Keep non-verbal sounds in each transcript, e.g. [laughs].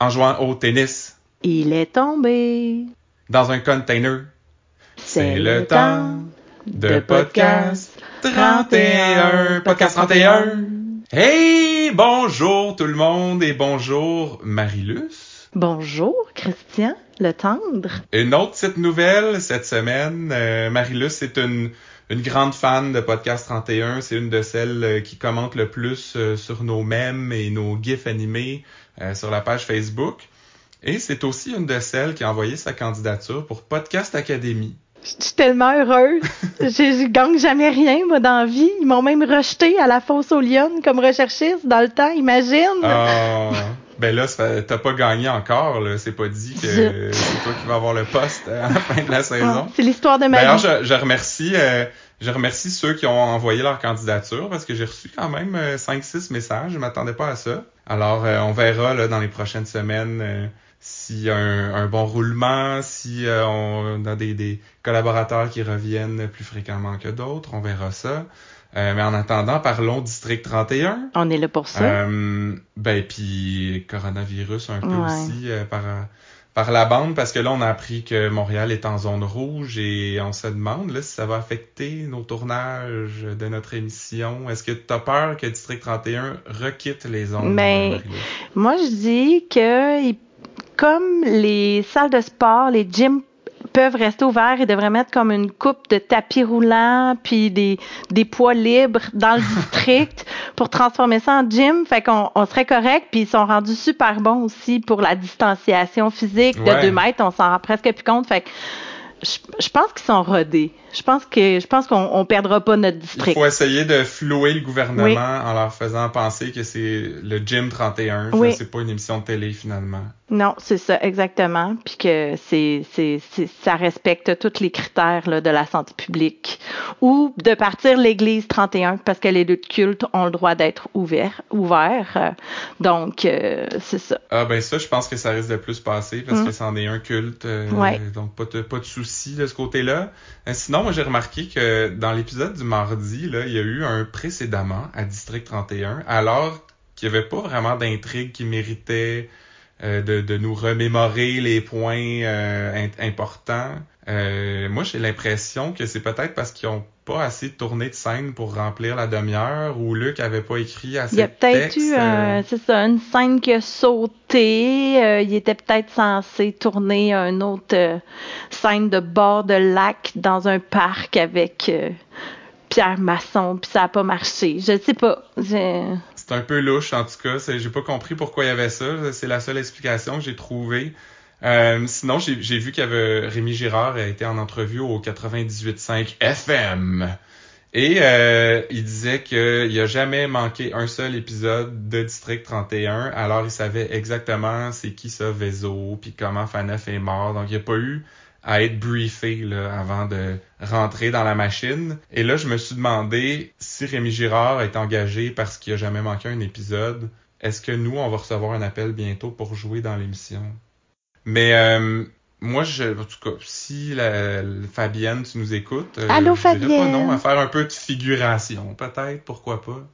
en jouant au tennis. Il est tombé. Dans un container. C'est le temps de podcast 31. Podcast 31. Hey, bonjour tout le monde et bonjour Marilus. Bonjour, Christian, le tendre. Une autre petite nouvelle cette semaine. Euh, Marilus est une, une grande fan de Podcast 31. C'est une de celles euh, qui commente le plus euh, sur nos mèmes et nos gifs animés euh, sur la page Facebook. Et c'est aussi une de celles qui a envoyé sa candidature pour Podcast Academy. Je suis tellement heureuse. [laughs] je, je gagne jamais rien, moi, dans la vie. Ils m'ont même rejeté à la fosse aux Lyonnes comme recherchiste dans le temps, imagine. Ah, ben là, t'as pas gagné encore. là. C'est pas dit que Je- c'est toi qui vas avoir le poste à la fin de la Ah, saison. c'est l'histoire de ma D'ailleurs, vie. je, je remercie, euh, je remercie ceux qui ont envoyé leur candidature parce que j'ai reçu quand même 5-6 messages. Je m'attendais pas à ça. Alors, euh, on verra là, dans les prochaines semaines euh, s'il y a un, un bon roulement, si euh, on a des, des collaborateurs qui reviennent plus fréquemment que d'autres. On verra ça. Euh, mais en attendant, parlons District 31. On est là pour ça. Euh, ben puis coronavirus un peu Ouais. aussi euh, par par la bande parce que là on a appris que Montréal est en zone rouge et on se demande là si ça va affecter nos tournages de notre émission. Est-ce que tu as peur que District 31 requitte les zones Mais- euh, Marie-Lou? Moi, je dis que comme les salles de sport, les gyms peuvent rester ouverts, ils devraient mettre comme une coupe de tapis roulants puis des, des poids libres dans le [laughs] district pour transformer ça en gym. Fait qu'on on serait correct. Puis ils sont rendus super bons aussi pour la distanciation physique de Ouais. deux mètres. On s'en rend presque plus compte. Fait que je, je pense qu'ils sont rodés. Je pense que je pense qu'on on perdra pas notre Il district. faut essayer de flouer le gouvernement Oui. en leur faisant penser que c'est le Gym 31, Oui. c'est pas une émission de télé finalement. Non, c'est ça, exactement. Puis que c'est, c'est, ça respecte tous les critères là, de la santé publique. Ou de partir l'Église 31, parce que les lieux de culte ont le droit d'être ouverts. ouverts. Donc, euh, c'est ça. Ah ben ça, je pense que ça risque de plus passer parce Mm. que c'en est un culte. euh, Ouais. Donc pas de, pas de souci de ce côté-là. Euh, sinon, moi j'ai remarqué que dans l'épisode du mardi, il y a eu un précédemment à District 31, alors qu'il n'y avait pas vraiment d'intrigue qui méritait euh, de, de nous remémorer les points euh, importants. Euh, moi, j'ai l'impression que c'est peut-être parce qu'ils ont pas assez tourné de scène pour remplir la demi-heure ou Luc avait pas écrit assez Il y a de peut-être eu, euh, c'est ça, une scène qui a sauté. Euh, il était peut-être censé tourner une autre euh, scène de bord de lac dans un parc avec euh, Pierre Masson, puis ça a pas marché. Je sais pas. J'ai- C'est un peu louche en tout cas. J'ai pas compris pourquoi il y avait ça. C'est la seule explication que j'ai trouvée. Euh, sinon, j'ai vu qu'il y avait Rémi Girard a été en entrevue au 98.5 FM. Et euh, il disait qu'il a jamais manqué un seul épisode de District 31. Alors il savait exactement c'est qui ça Vezo, puis comment Faneuf est mort. Donc il n'y a pas eu à être briefé là, avant de rentrer dans la machine. Et là, je me suis demandé si Rémi Girard est engagé parce qu'il a jamais manqué un épisode. Est-ce que nous, on va recevoir un appel bientôt pour jouer dans l'émission? Mais euh, moi, je, en tout cas, si la, la- Fabienne, tu nous écoutes, euh, Allô, je dirais pas Fabienne? non à faire un peu de figuration, peut-être, pourquoi pas.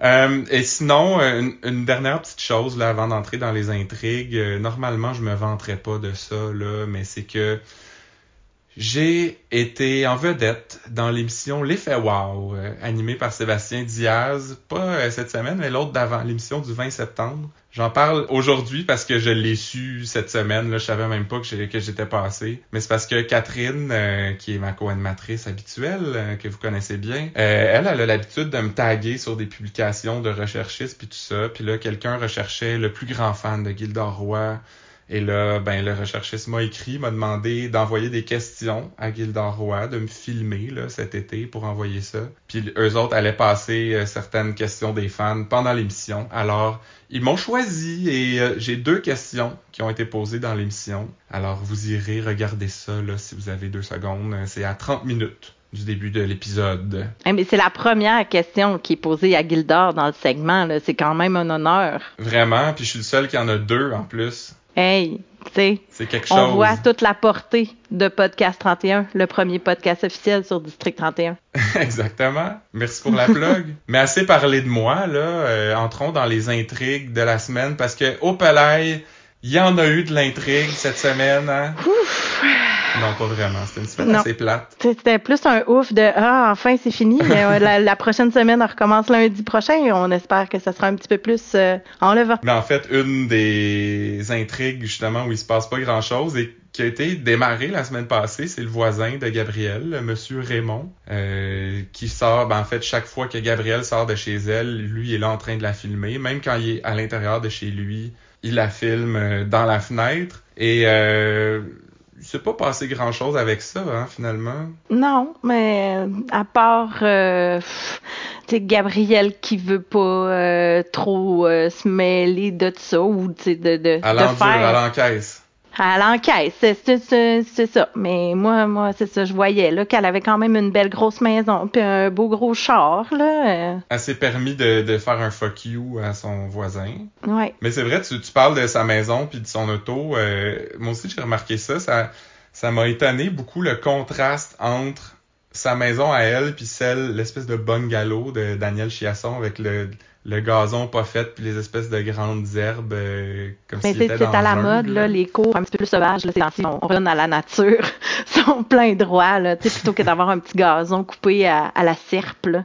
Euh, et sinon, euh, une, dernière petite chose là avant d'entrer dans les intrigues. euh, normalement, je me vanterais pas de ça là, mais c'est que j'ai été en vedette dans l'émission L'effet wow, euh, animée par Sébastien Diaz, pas euh, cette semaine, mais l'autre d'avant, l'émission du 20 septembre. J'en parle aujourd'hui parce que je l'ai su cette semaine, là, je savais même pas que j'étais passé. Mais c'est parce que Catherine, euh, qui est ma co-animatrice habituelle, que vous connaissez bien, elle, a l'habitude de me taguer sur des publications de recherchistes puis tout ça. Puis là, quelqu'un recherchait le plus grand fan de Gildor Roy. Et là, ben, le recherchiste m'a écrit, m'a demandé d'envoyer des questions à Gildor Roy, de me filmer là, cet été pour envoyer ça. Puis eux autres allaient passer euh, certaines questions des fans pendant l'émission. Alors, ils m'ont choisi et euh, j'ai deux questions qui ont été posées dans l'émission. Alors, vous irez regarder ça là, si vous avez deux secondes. Euh, C'est à 30 minutes du début de l'épisode. Eh, mais c'est la première question qui est posée à Gildor dans le segment. C'est quand même un honneur. Vraiment, puis je suis le seul qui en a deux en plus. Hey, tu sais, chose. on voit toute la portée de Podcast 31, le premier podcast officiel sur District 31. [laughs] Exactement. Merci pour la plug. [laughs] Mais assez parlé de moi, là. Euh, entrons dans les intrigues de la semaine parce que au palais, Il y en a eu de l'intrigue cette semaine, hein? Ouf. Non, pas vraiment. C'était une semaine Non. assez plate. C'était plus un ouf de ah enfin c'est fini. Euh, la, la prochaine semaine on recommence lundi prochain et on espère que ça sera un petit peu plus euh, enlevant. Mais en fait, une des intrigues, justement, où il se passe pas grand chose et qui a été démarrée la semaine passée, c'est le voisin de Gabrielle, le monsieur Raymond, euh, qui sort, ben, en fait, chaque fois que Gabrielle sort de chez elle, lui il est là en train de la filmer. Même quand il est à l'intérieur de chez lui, il la filme euh, dans la fenêtre. Et euh, il s'est pas passé grand chose avec ça, hein, finalement. Non, mais euh, à part euh, pff, tu sais Gabriel qui veut pas euh, trop euh, se mêler de ça ou de de, À de faire à l'encaisse. À l'encaisse, c'est ça. Mais moi moi c'est ça, je voyais là qu'elle avait quand même une belle grosse maison puis un beau gros char là. euh, Elle s'est permis de, de faire un fuck you à son voisin. ouais. Mais c'est vrai, tu, tu parles de sa maison puis de son auto. euh, moi aussi, j'ai remarqué ça. Ça ça m'a étonné beaucoup le contraste entre sa maison à elle puis celle, l'espèce de bungalow de Daniel Chiasson avec le, le gazon pas fait puis les espèces de grandes herbes euh, comme Mais c'est à la mode, là, les cours un petit peu plus sauvages, là, on, on retourne à la nature, [laughs] sont plein droit, là, tu sais, plutôt que d'avoir un petit gazon coupé à, à la serpe, là.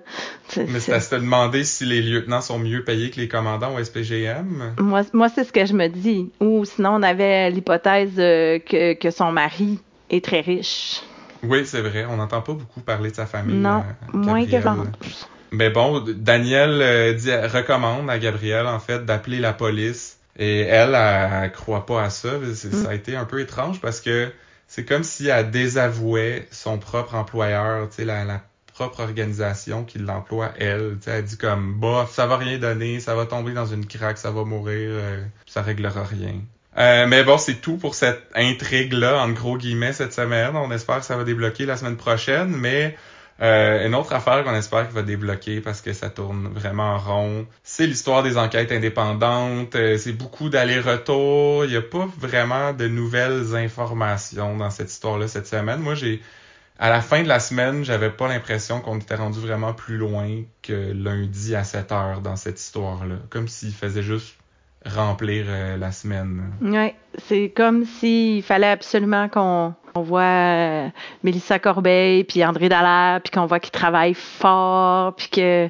Mais c'est- c'est à se demander si les lieutenants sont mieux payés que les commandants au SPGM. Moi, moi c'est ce que je me dis. Ou sinon, on avait l'hypothèse euh, que, que son mari est très riche. Oui, c'est vrai. On n'entend pas beaucoup parler de sa famille. non, euh, moins que. Mais bon, Daniel euh, dit, recommande à Gabrielle, en fait, d'appeler la police. Et elle, elle, elle croit pas à ça. C'est- Mm. Ça a été un peu étrange parce que c'est comme si elle désavouait son propre employeur, tu sais, la, la propre organisation qui l'emploie, elle. Tu sais, elle dit comme, bof, ça va rien donner, ça va tomber dans une craque, ça va mourir, euh, ça réglera rien. Euh, mais bon, c'est tout pour cette intrigue-là, en gros guillemets, cette semaine. On espère que ça va débloquer la semaine prochaine, mais euh, une autre affaire qu'on espère qu'il va débloquer parce que ça tourne vraiment en rond, c'est l'histoire des enquêtes indépendantes. Euh, c'est beaucoup d'allers-retours. Il n'y a pas vraiment de nouvelles informations dans cette histoire-là cette semaine. Moi, j'ai à la fin de la semaine, j'avais pas l'impression qu'on était rendu vraiment plus loin que lundi à 7 heures dans cette histoire-là. Comme s'il faisait juste remplir euh, la semaine. Ouais, c'est comme s'il fallait absolument qu'on on voit euh, Mélissa Corbeil puis André Dallaire puis qu'on voit qu'ils travaillent fort puis que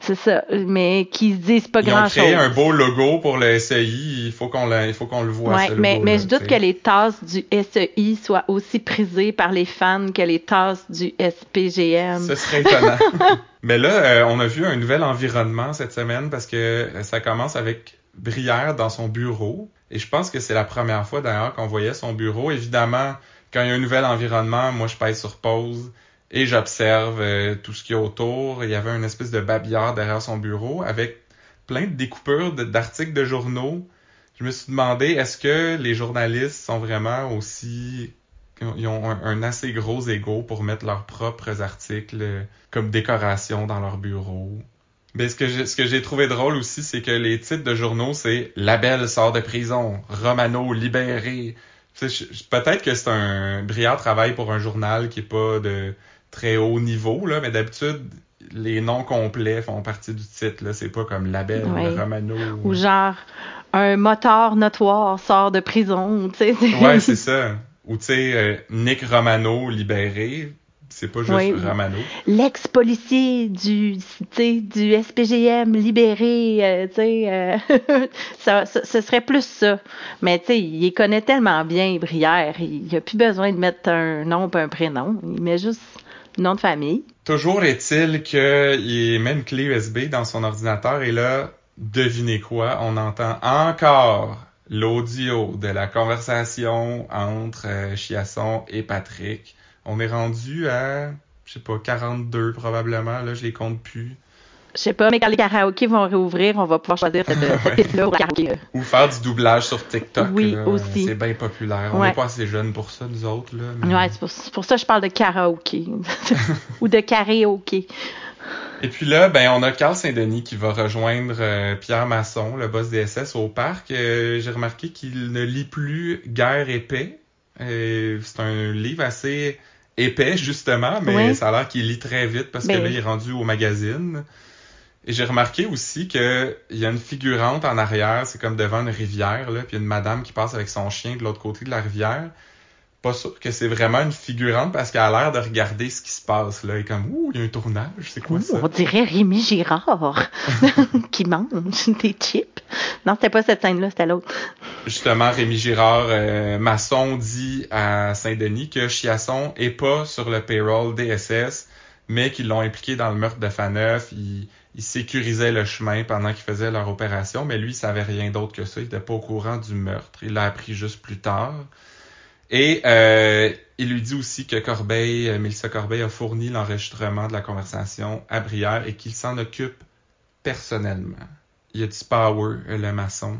c'est ça, mais qu'ils se disent pas Ils ont chose. créé un beau logo pour le SEI. Il faut qu'on le, il faut qu'on le voit. Ouais, ce mais, je doute que les tasses du SEI soient aussi prisées par les fans que les tasses du SPGM. Ce serait étonnant. [laughs] mais là, euh, on a vu un nouvel environnement cette semaine parce que euh, ça commence avec Brière dans son bureau. Et je pense que c'est la première fois d'ailleurs qu'on voyait son bureau. Évidemment, quand il y a un nouvel environnement, moi je pèse sur pause et j'observe euh, tout ce qu'il y a autour. Il y avait une espèce de babillard derrière son bureau avec plein de découpures d'articles de journaux. Je me suis demandé, est-ce que les journalistes sont vraiment aussi... Ils ont un, assez gros ego pour mettre leurs propres articles euh, comme décoration dans leur bureau? Mais j'ai, ce que j'ai trouvé drôle aussi, c'est que les titres de journaux, c'est La Belle sort de prison, Romano libéré. Peut-être que c'est un Briard travaille pour un journal qui est pas de très haut niveau, là, mais d'habitude, les noms complets font partie du titre, là. C'est pas comme La Belle, Ouais. Romano. Ou genre, un moteur notoire sort de prison, tu sais. Ouais, c'est ça. Ou tu sais, euh, Nick Romano libéré, c'est pas juste Oui. Romano. L'ex-policier du, SPGM libéré, euh, tu sais, euh, [laughs] ça, ça- ce serait plus ça. Mais tu sais, il connaît tellement bien, Brière, il n'y a plus besoin de mettre un nom et un prénom. Il met juste nom de famille. Toujours est-il qu'il met une clé USB dans son ordinateur et là, devinez quoi, on entend encore l'audio de la conversation entre euh, Chiasson et Patrick. On est rendu à, je sais pas, 42 probablement, là, je les compte plus. Je sais pas, mais quand les karaokés vont réouvrir, on va pouvoir choisir cette, [laughs] cette Ouais. piste-là au karaoké. Ou faire du doublage sur TikTok. Oui, là. aussi. C'est bien populaire. On Ouais. n'est pas assez jeunes pour ça, nous autres. Là, mais- Ouais, c'est pour, ça que je parle de karaoké. [laughs] Ou de karaoké. Et puis là, ben on a Carl Saint-Denis qui va rejoindre euh, Pierre Masson, le boss des SS, au parc. Euh, J'ai remarqué qu'il ne lit plus Guerre et paix. Euh, c'est un livre assez épais, justement, mais Oui. ça a l'air qu'il lit très vite parce que Ben- là, il est rendu au magazine. Et j'ai remarqué aussi que il y a une figurante en arrière, c'est comme devant une rivière, là, puis une madame qui passe avec son chien de l'autre côté de la rivière. Pas sûr que c'est vraiment une figurante parce qu'elle a l'air de regarder ce qui se passe là. Et comme, ouh, il y a un tournage, c'est quoi Ouh, ça? On dirait Rémi Girard [laughs] qui mange des chips. Non, c'était pas cette scène-là, c'était l'autre. Justement, Rémi Girard, euh, maçon, dit à Saint-Denis que Chiasson est pas sur le payroll DSS, mais qu'ils l'ont impliqué dans le meurtre de Faneuf. Il, il sécurisait le chemin pendant qu'ils faisaient leur opération, mais lui, il savait rien d'autre que ça. Il était pas au courant du meurtre. Il l'a appris juste plus tard. Et euh, il lui dit aussi que Corbeil, euh, Mélissa Corbeil a fourni l'enregistrement de la conversation à Brière et qu'il s'en occupe personnellement. Il a du power, euh, le maçon.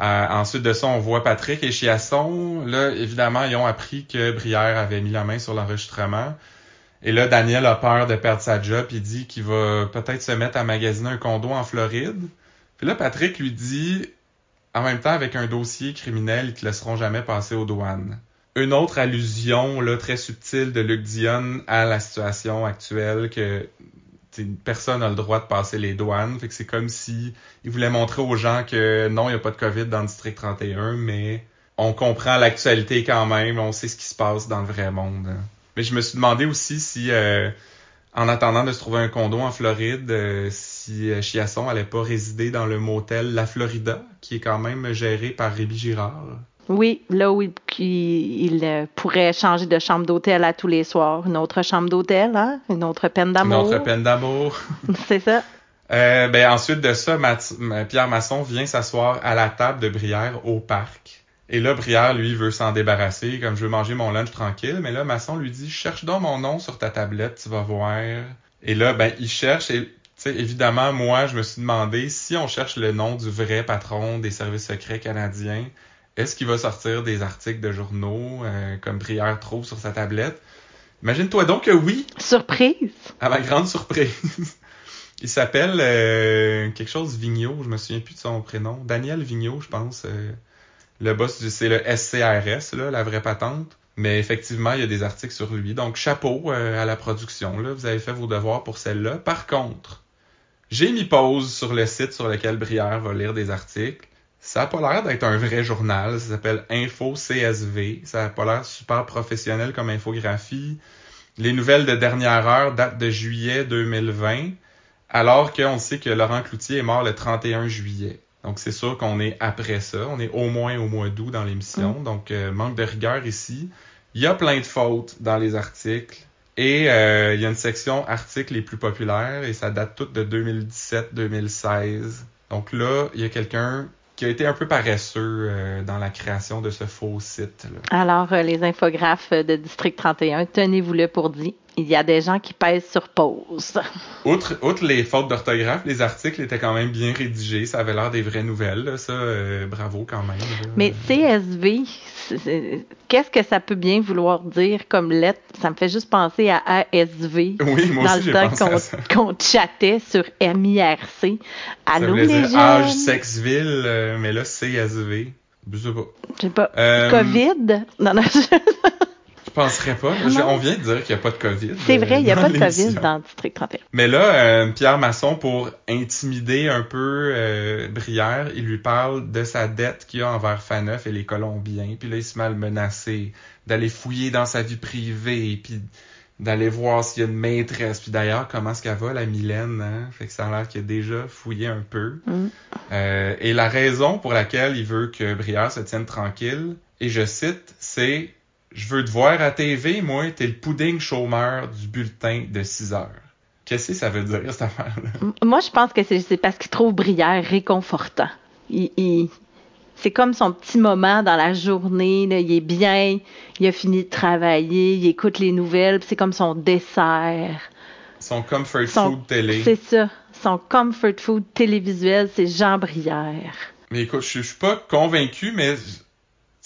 Euh, ensuite de ça, on voit Patrick et Chiasson. Là, évidemment, ils ont appris que Brière avait mis la main sur l'enregistrement. Et là, Daniel a peur de perdre sa job. Il dit qu'il va peut-être se mettre à magasiner un condo en Floride. Puis là, Patrick lui dit, en même temps, avec un dossier criminel, ils te laisseront jamais passer aux douanes. Une autre allusion là, très subtile de Luc Dion à la situation actuelle que personne n'a le droit de passer les douanes. Fait que c'est comme si il voulait montrer aux gens que non, il n'y a pas de COVID dans le district 31, mais on comprend l'actualité quand même, on sait ce qui se passe dans le vrai monde. Mais je me suis demandé aussi si, euh, en attendant de se trouver un condo en Floride, euh, euh, Chiasson allait pas résider dans le motel La Florida, qui est quand même géré par Rémi Girard. Oui, là où il, il- il, euh, pourrait changer de chambre d'hôtel à tous les soirs. Une autre chambre d'hôtel, hein? Une autre peine d'amour. Notre peine d'amour. [laughs] C'est ça. Euh, ben ensuite de ça, Pierre Masson vient s'asseoir à la table de Brière au parc. Et là, Brière, lui, veut s'en débarrasser, comme je veux manger mon lunch tranquille. Mais là, Masson lui dit, cherche donc mon nom sur ta tablette, tu vas voir. Et là, ben, il cherche et, sais, évidemment, moi, je me suis demandé si on cherche le nom du vrai patron des services secrets canadiens, est-ce qu'il va sortir des articles de journaux, euh, comme Brière trouve sur sa tablette? Imagine-toi donc que oui, Surprise. à ma grande surprise. [laughs] Il s'appelle euh, quelque chose Vigneault, je me souviens plus de son prénom. Daniel Vigneault, je pense. euh, le boss du c'est le SCRS, là, la vraie patente. Mais effectivement, il y a des articles sur lui. Donc chapeau euh, à la production. Là, vous avez fait vos devoirs pour celle-là. Par contre, j'ai mis pause sur le site sur lequel Brière va lire des articles. Ça a pas l'air d'être un vrai journal. Ça s'appelle Info CSV. Ça a pas l'air super professionnel comme infographie. Les nouvelles de dernière heure datent de juillet 2020, alors qu'on sait que Laurent Cloutier est mort le 31 juillet. Donc c'est sûr qu'on est après ça. On est au moins au mois d'août dans l'émission. Donc euh, manque de rigueur ici. Il y a plein de fautes dans les articles. Et euh, il y a une section articles les plus populaires et ça date toutes de 2017-2016. Donc là, il y a quelqu'un qui a été un peu paresseux euh, dans la création de ce faux site. Alors, euh, les infographes de District 31, tenez-vous-le pour dit. Il y a des gens qui pèsent sur pause. [laughs] Outre, outre les fautes d'orthographe, les articles étaient quand même bien rédigés. Ça avait l'air des vraies nouvelles. là. Ça, euh, bravo quand même. là. Mais CSV, qu'est-ce que ça peut bien vouloir dire comme lettre? Ça me fait juste penser à ASV. Oui, moi dans aussi, le temps qu'on ça. [laughs] chattait sur MIRC. Ça Allô, voulait les dire âge, jeunes? sexe-ville, euh, mais là, CSV. Je sais pas. Je sais pas. Euh, COVID? Non, non, [laughs] je- Je penserais pas. Je- Non. on vient de dire qu'il n'y a pas de COVID. c'est vrai, il n'y a pas de COVID dans District 31. Mais là, euh, Pierre Masson, pour intimider un peu euh, Brière, il lui parle de sa dette qu'il a envers Faneuf et les Colombiens. Puis là, il se met à le menacer d'aller fouiller dans sa vie privée, puis d'aller voir s'il y a une maîtresse. Puis d'ailleurs, comment est-ce qu'elle va, la Mylène? Hein? Fait que ça a l'air qu'il a déjà fouillé un peu. Mm. Euh, et la raison pour laquelle il veut que Brière se tienne tranquille, et je cite, c'est « Je veux te voir à TV, moi, t'es le pudding chômeur du bulletin de 6 heures. » Qu'est-ce que ça veut dire, cette affaire-là? Moi, je pense que c'est parce qu'il trouve Brière réconfortant. Il, il- c'est comme son petit moment dans la journée. là. Il est bien, il a fini de travailler, il écoute les nouvelles, c'est comme son dessert. Son comfort Son- food télé. C'est ça. Son comfort food télévisuel, c'est Jean Brière. Mais écoute, je, je suis pas convaincu, mais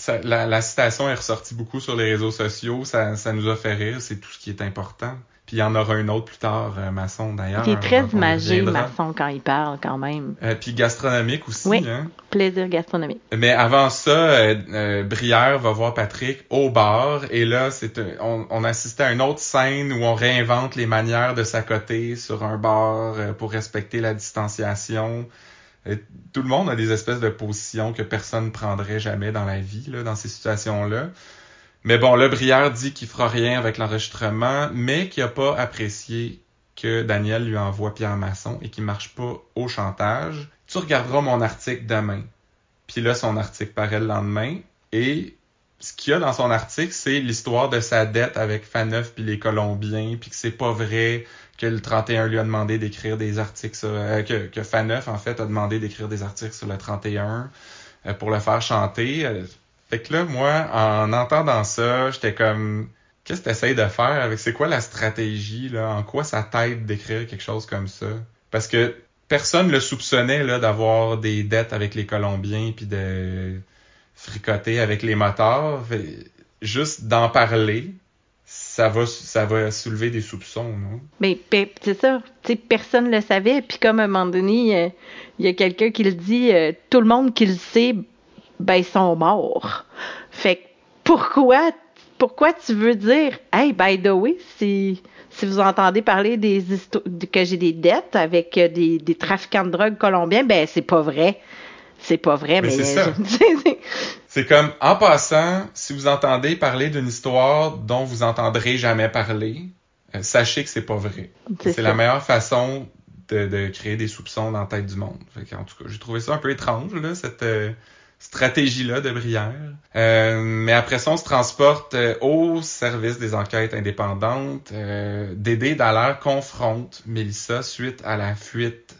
ça- la, la citation est ressortie beaucoup sur les réseaux sociaux. Ça, ça nous a fait rire. C'est tout ce qui est important. Puis il y en aura un autre plus tard, euh, Masson d'ailleurs. Il est très imagé. Masson, quand il parle, quand même. Euh, puis gastronomique aussi. Oui. Hein? Plaisir gastronomique. Mais avant ça, euh, euh, Brière va voir Patrick au bar et là, c'est on, on assistait à une autre scène où on réinvente les manières de s'accoter sur un bar pour respecter la distanciation. Tout le monde a des espèces de positions que personne prendrait jamais dans la vie, là, dans ces situations-là. Mais bon, là, Brière dit qu'il fera rien avec l'enregistrement, mais qu'il a pas apprécié que Daniel lui envoie Pierre Masson et qu'il marche pas au chantage. Tu regarderas mon article demain. Puis là, son article paraît le lendemain. Et ce qu'il y a dans son article, c'est l'histoire de sa dette avec Faneuf puis les Colombiens, puis que c'est pas vrai que le 31 lui a demandé d'écrire des articles sur... euh, que, que Faneuf, en fait, a demandé d'écrire des articles sur le 31 euh, pour le faire chanter. Euh, Fait que là, moi, en entendant ça, j'étais comme... Qu'est-ce que tu essayes de faire avec... C'est quoi la stratégie, là? En quoi ça t'aide d'écrire quelque chose comme ça? Parce que personne le soupçonnait là d'avoir des dettes avec les Colombiens puis de fricoter avec les motards. Fait- Juste d'en parler, ça va ça va soulever des soupçons, non? Mais pe- c'est ça, tu sais, personne le savait. Puis comme à un moment donné, euh, il y a quelqu'un qui le dit, euh, tout le monde qui le sait, ben ils sont morts. Fait que pourquoi, pourquoi tu veux dire, hey, by the way, si si vous entendez parler des que j'ai des dettes avec euh, des, des trafiquants de drogue colombiens, ben c'est pas vrai. C'est pas vrai, Mais mais, c'est ça. [laughs] c'est- comme, en passant, si vous entendez parler d'une histoire dont vous entendrez jamais parler, euh, sachez que c'est pas vrai. c'est la meilleure façon de, de créer des soupçons dans la tête du monde. Fait en tout cas, j'ai trouvé ça un peu étrange, là, cette euh, stratégie-là de Brière. Euh, mais après ça, on se transporte euh, au service des enquêtes indépendantes. Dédé Dallaire confronte Mélissa suite à la fuite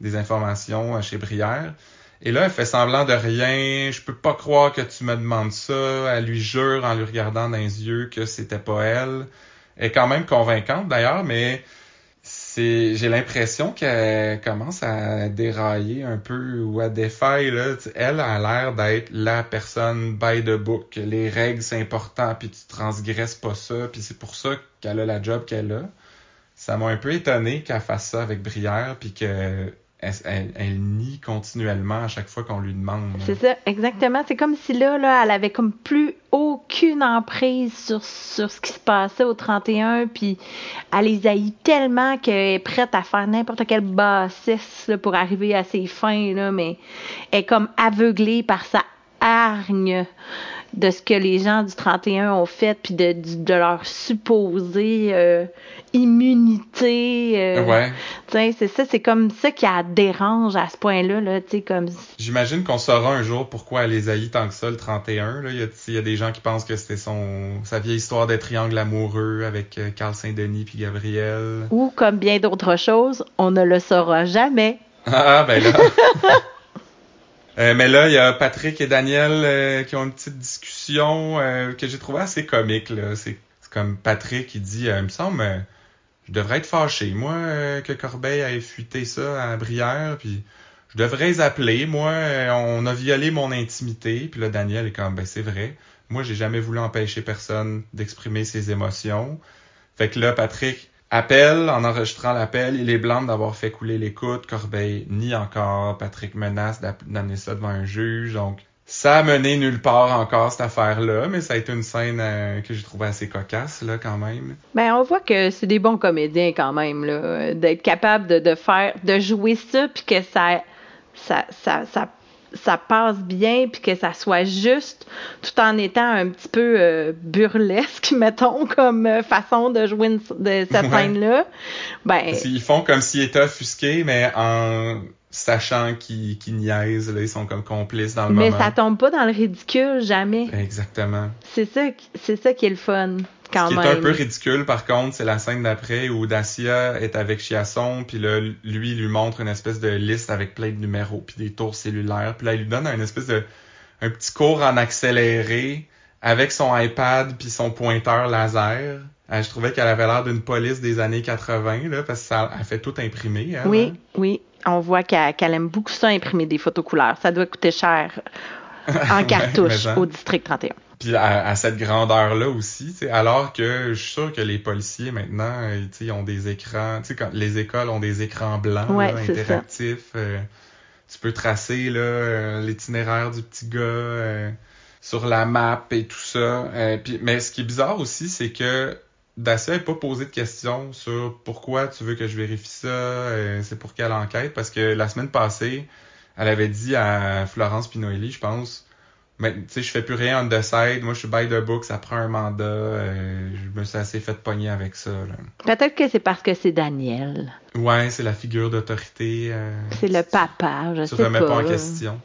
des informations chez Brière. Et là, elle fait semblant de rien. Je peux pas croire que tu me demandes ça. Elle lui jure en lui regardant dans les yeux que c'était pas elle. Elle est quand même convaincante d'ailleurs, mais c'est j'ai l'impression qu'elle commence à dérailler un peu ou à défaire là. Elle a l'air d'être la personne by the book. Les règles c'est important, puis tu transgresses pas ça, puis c'est pour ça qu'elle a la job qu'elle a. Ça m'a un peu étonné qu'elle fasse ça avec Brière, puis que elle, nie continuellement à chaque fois qu'on lui demande. C'est ça, exactement. C'est comme si là, là, elle avait comme plus aucune emprise sur, sur ce qui se passait au 31, puis elle les haït tellement qu'elle est prête à faire n'importe quelle bassesse là, pour arriver à ses fins, là, mais elle est comme aveuglée par sa hargne de ce que les gens du 31 ont fait, puis de, leur supposée euh, immunité. euh, Ouais. tu sais, c'est ça, c'est comme ça qui la dérange à ce point-là, là, tu sais, comme J'imagine qu'on saura un jour pourquoi elle les haït tant que ça, le 31. Là. Il, y a, il y a des gens qui pensent que c'était son sa vieille histoire des triangles amoureux avec euh, Carl Saint-Denis puis Gabriel. ou comme bien d'autres choses, on ne le saura jamais. Ah, ben là. [laughs] Euh, mais là, il y a Patrick et Daniel euh, qui ont une petite discussion euh, que j'ai trouvé assez comique. là. C'est comme Patrick qui dit, il me semble, je devrais être fâché, moi, que Corbeil ait fuité ça à Brière, puis je devrais appeler. Moi, on a violé mon intimité. Puis là, Daniel est comme, ben c'est vrai. Moi, j'ai jamais voulu empêcher personne d'exprimer ses émotions. Fait que là, Patrick appelle, en enregistrant l'appel, il est blâme d'avoir fait couler l'écoute. Corbeil nie encore. Patrick menace d'amener ça devant un juge. Donc, ça a mené nulle part encore cette affaire-là, mais ça a été une scène euh, que j'ai trouvé assez cocasse, là, quand même. Ben, on voit que c'est des bons comédiens quand même, là, d'être capable de, faire, de jouer ça, puis que ça, ça, ça, ça passe bien, puis que ça soit juste, tout en étant un petit peu euh, burlesque, [laughs] mettons, comme euh, façon de jouer une- de cette Ouais. scène-là. Ben, qu'ils font comme s'ils étaient offusqués, mais en sachant qu'ils niaisent, là, ils sont comme complices dans le mais moment. ça tombe pas dans le ridicule, jamais. Exactement. C'est ça, ça qui est le fun, quand Ce qui même. est un peu ridicule, par contre, c'est la scène d'après où Dacia est avec Chiasson, puis là, lui, il lui montre une espèce de liste avec plein de numéros, puis des tours cellulaires, puis là, il lui donne un espèce de un petit cours en accéléré avec son iPad puis son pointeur laser. Euh, je trouvais qu'elle avait l'air d'une police des années 80, là, parce que ça a fait tout imprimer. elle, Oui, hein? oui. On voit qu'elle aime beaucoup ça, imprimer des photos couleurs. Ça doit coûter cher en [laughs] cartouche au district 31. Puis à, à cette grandeur-là aussi, alors que je suis sûr que les policiers maintenant, euh, ils ont des écrans, tu sais, quand les écoles ont des écrans blancs Ouais, là, interactifs, euh, tu peux tracer euh, l'itinéraire du petit gars euh, sur la map et tout ça. Puis, mais ce qui est bizarre aussi, c'est que Dacia n'a pas posé de questions sur pourquoi tu veux que je vérifie ça, euh, c'est pour quelle enquête, parce que la semaine passée, elle avait dit à Florence Pinoelli, je pense, mais tu sais, je fais plus rien on the side, moi je suis by the book, ça prend un mandat, euh, je me suis assez fait pogner avec ça. Peut-être que c'est parce que c'est Daniel. Ouais, c'est la figure d'autorité. euh, C'est le papa, je Tu sais remets pas. pas en question.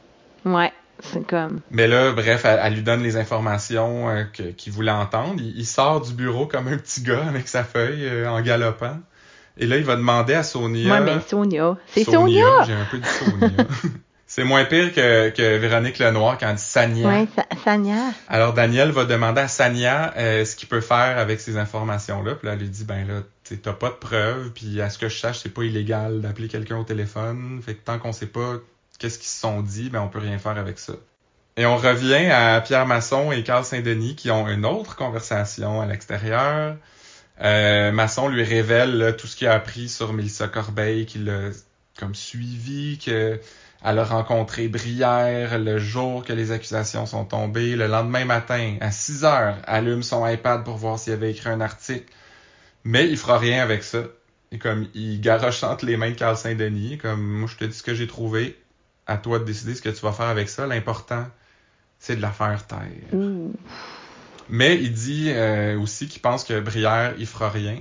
Ouais, c'est comme. Mais là, bref, elle, elle lui donne les informations euh, qu'il voulait entendre. Il, il sort du bureau comme un petit gars avec sa feuille euh, en galopant. Et là, il va demander à Sonia. Ouais, mais Sonia. C'est Sonia! J'ai un peu dit Sonia. [laughs] C'est moins pire que, que Véronique Lenoir quand elle dit Sania. Sa- Sania. Alors Daniel va demander à Sania euh, ce qu'il peut faire avec ces informations-là. Puis là, elle lui dit, ben là, t'as pas de preuves, puis à ce que je sache, c'est pas illégal d'appeler quelqu'un au téléphone. Fait que tant qu'on sait pas qu'est-ce qu'ils se sont dit, ben on peut rien faire avec ça. Et on revient à Pierre Masson et Carl Saint-Denis qui ont une autre conversation à l'extérieur. Euh, Masson lui révèle tout ce qu'il a appris sur Mélissa Corbeil, qu'il a comme suivi, que elle a rencontré Brière le jour que les accusations sont tombées. Le lendemain matin, à 6 heures, allume son iPad pour voir s'il avait écrit un article. Mais il fera rien avec ça. Et comme il garoche entre les mains de Carl Saint-Denis, comme moi je te dis ce que j'ai trouvé, à toi de décider ce que tu vas faire avec ça. L'important, c'est de la faire taire. Ouh. Mais il dit euh, aussi qu'il pense que Brière, il fera rien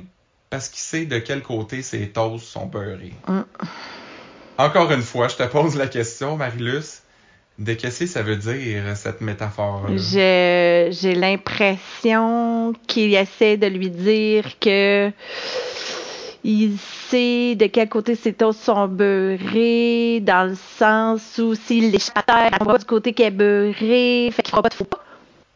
parce qu'il sait de quel côté ses toasts sont beurrés. Mm. Encore une fois, je te pose la question, Marilus, de qu'est-ce que ça veut dire, cette métaphore-là? Je- J'ai l'impression qu'il essaie de lui dire que il de quel côté ses toasts sont beurrés, dans le sens où s'il l'échappe à terre, elle va du côté qui est beurré, fait qu'il fera pas de faux pas.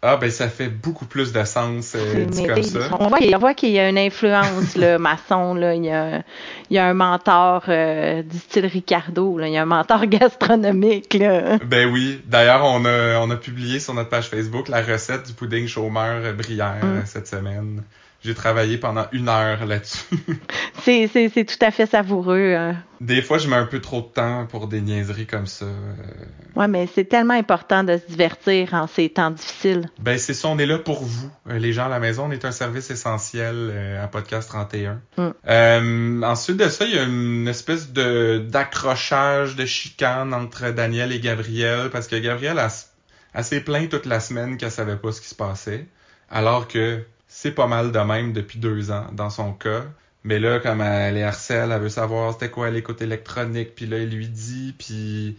Ah, ben ça fait beaucoup plus de sens euh, dit comme ça. On voit, on voit qu'il y a une influence, le [laughs] maçon, là. Il y a, il y a un mentor euh, du style Ricardo, là. Il y a un mentor [laughs] gastronomique, là. Ben oui, d'ailleurs, on a, on a publié sur notre page Facebook la recette du pudding chômeur euh, Brière Mm. euh, cette semaine. J'ai travaillé pendant une heure là-dessus. [laughs] C'est, tout à fait savoureux. hein. Des fois, je mets un peu trop de temps pour des niaiseries comme ça. euh, Ouais, mais c'est tellement important de se divertir en ces temps difficiles. Ben c'est ça, on est là pour vous, euh, les gens à la maison. On est un service essentiel euh, à Podcast 31. Mm. Euh, ensuite de ça, il y a une espèce de d'accrochage, de chicane entre Daniel et Gabriel, parce que Gabriel a, a s'est plaint toute la semaine qu'elle savait pas ce qui se passait, alors que c'est pas mal de même depuis deux ans dans son cas. Mais là, comme elle est harcèle, elle veut savoir c'était quoi l'écoute électronique, puis là, il lui dit, puis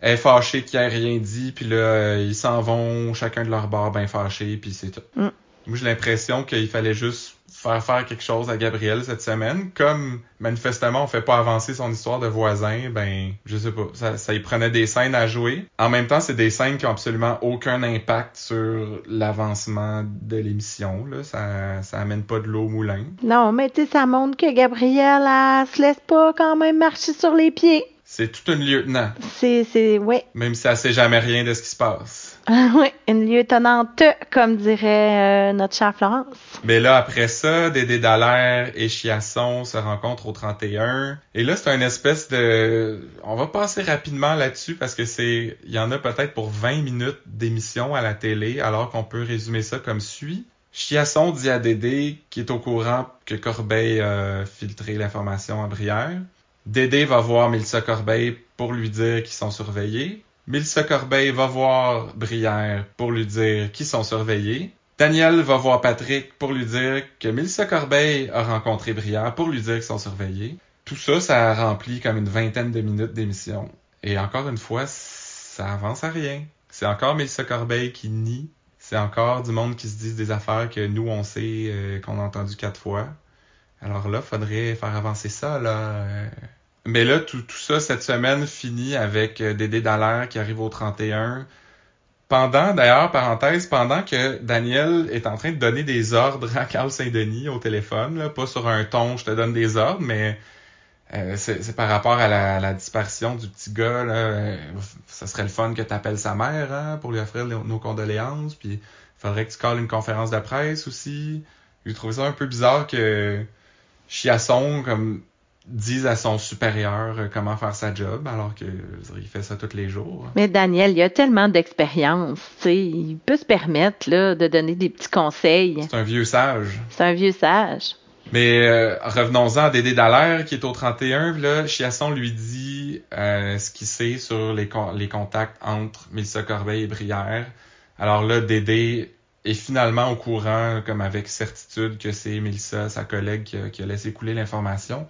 elle est fâchée qu'il ait rien dit, puis là, euh, ils s'en vont chacun de leur bord bien fâchés, puis c'est tout. Mm. Moi, j'ai l'impression qu'il fallait juste faire faire quelque chose à Gabriel cette semaine. Comme, manifestement, on fait pas avancer son histoire de voisin, ben, je sais pas, ça, ça y prenait des scènes à jouer. En même temps, c'est des scènes qui ont absolument aucun impact sur l'avancement de l'émission, là. Ça, ça amène pas de l'eau au moulin. Non, mais tu sais, ça montre que Gabrielle, elle se laisse pas quand même marcher sur les pieds. C'est tout un lieutenant, C'est, c'est, ouais. même si elle sait jamais rien de ce qui se passe. [laughs] ouais, une lieutenante, comme dirait euh, notre chère Florence. Mais là, après ça, Dédé Dallaire et Chiasson se rencontrent au 31. Et là, c'est une espèce de... On va passer rapidement là-dessus parce que c'est... Il y en a peut-être pour 20 minutes d'émission à la télé, alors qu'on peut résumer ça comme suit. Chiasson dit à Dédé qu'il est au courant que Corbeil a filtré l'information à Brière. Dédé va voir Mélissa Corbeil pour lui dire qu'ils sont surveillés. Mélissa Corbeil va voir Brière pour lui dire qu'ils sont surveillés. Daniel va voir Patrick pour lui dire que Mélissa Corbeil a rencontré Brière pour lui dire qu'ils sont surveillés. Tout ça, ça remplit comme une vingtaine de minutes d'émission. Et encore une fois, ça avance à rien. C'est encore Mélissa Corbeil qui nie. C'est encore du monde qui se dit des affaires que nous, on sait, euh, qu'on a entendu quatre fois. Alors là, faudrait faire avancer ça, là. euh. Mais là, tout, tout ça, cette semaine, finit avec euh, Dédé Dallaire qui arrive au 31. Pendant, d'ailleurs, parenthèse, pendant que Daniel est en train de donner des ordres à Carl Saint-Denis au téléphone, là, pas sur un ton, je te donne des ordres, mais Euh, c'est par rapport à la, la, disparition du petit gars. Là, euh, ça serait le fun que tu appelles sa mère hein, pour lui offrir nos condoléances. Puis il faudrait que tu calles une conférence de presse aussi. J'ai trouvé ça un peu bizarre que Chiasson comme dise à son supérieur euh, comment faire sa job alors que il fait ça tous les jours. Mais Daniel, il a tellement d'expérience, il peut se permettre là, de donner des petits conseils. C'est un vieux sage. C'est un vieux sage. Mais euh, revenons-en à Dédé Dallaire qui est au 31. Là, Chiasson lui dit euh, ce qu'il sait sur les, les contacts entre Mélissa Corbeil et Brière. Alors là, Dédé est finalement au courant, comme avec certitude, que c'est Mélissa, sa collègue, qui a, qui a laissé couler l'information.